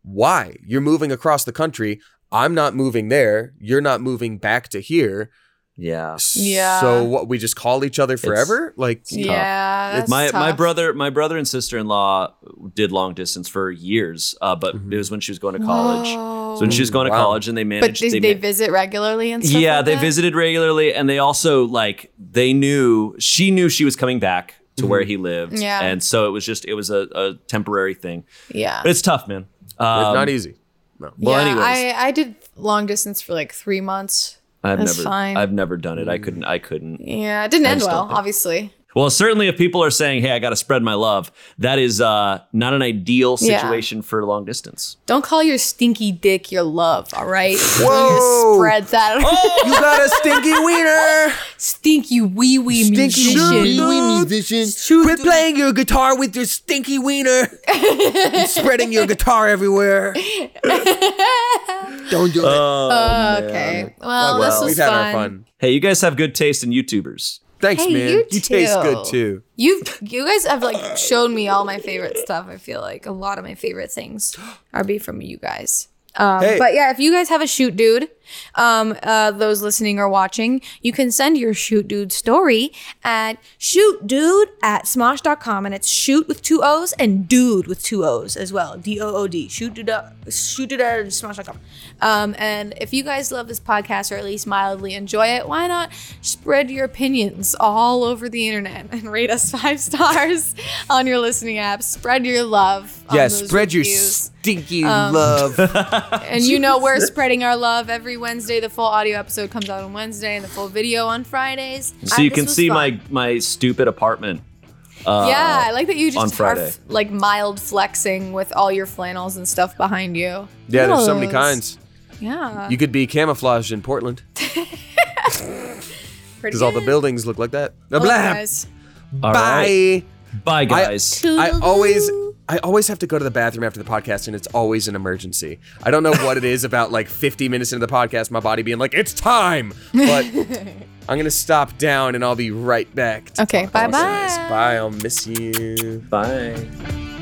why? You're moving across the country. I'm not moving there. You're not moving back to here. Yeah Yeah. So what? We just call each other forever? like Yeah, that's my my brother my brother and sister-in-law did long distance for years uh, but it was when she was going to college so when she was going to college and they But managed they, they ma- visit regularly and stuff. yeah like they that? visited regularly and they also like they knew she knew she was coming back to where he lived Yeah. and so it was just it was a, a temporary thing Yeah. but it's tough man it's um, not easy. No. well yeah, anyways I I did long distance for like three months. I've that's never fine. i've never done it i mm. couldn't i couldn't Yeah, it didn't end well, obviously. Well certainly if people are saying hey i gotta spread my love that is uh not an ideal Yeah. situation for long distance Don't call your stinky dick your love, all right? Whoa. Spread that You got a stinky wiener. stinky wee wee Stinky musician. wee musician. Quit playing your guitar with your stinky wiener. and spreading your guitar everywhere. Don't do it. Uh, Okay. Well, this well, was we've had our fun. hey you guys have good taste in youtubers Thanks, Hey, man. you taste too. good too. You you guys have like showed me all my favorite stuff. I feel like a lot of my favorite things are be from you guys. Um, Hey. But yeah, if you guys have a shoot dude, um, uh, those listening or watching, you can send your shoot dude story at shoot dude at smosh.com. And it's shoot with two O's and dude with two O's as well. D O O D. Shoot dude, dude at smosh.com. Um, and if you guys love this podcast or at least mildly enjoy it, why not spread your opinions all over the internet and rate us five stars on your listening app? Spread your love. Yeah, spread your reviews. stinky love. And you know we're spreading our love every Wednesday. The full audio episode comes out on Wednesday, and the full video on Fridays. so Uh, you can see fun. my my stupid apartment uh, yeah, I like that you just are Friday. f- like mild flexing with all your flannels and stuff behind you. Yeah, there's so many kinds. Yeah. You could be camouflaged in Portland. because all the buildings look like that. Well, Blah. guys. Bye. right. Bye, guys. I always I always have to go to the bathroom after the podcast and it's always an emergency. I don't know what it is about like 50 minutes into the podcast my body being like it's time. But I'm going to stop down and I'll be right back. Okay, talk to you bye-bye. Bye. I'll miss you. Bye.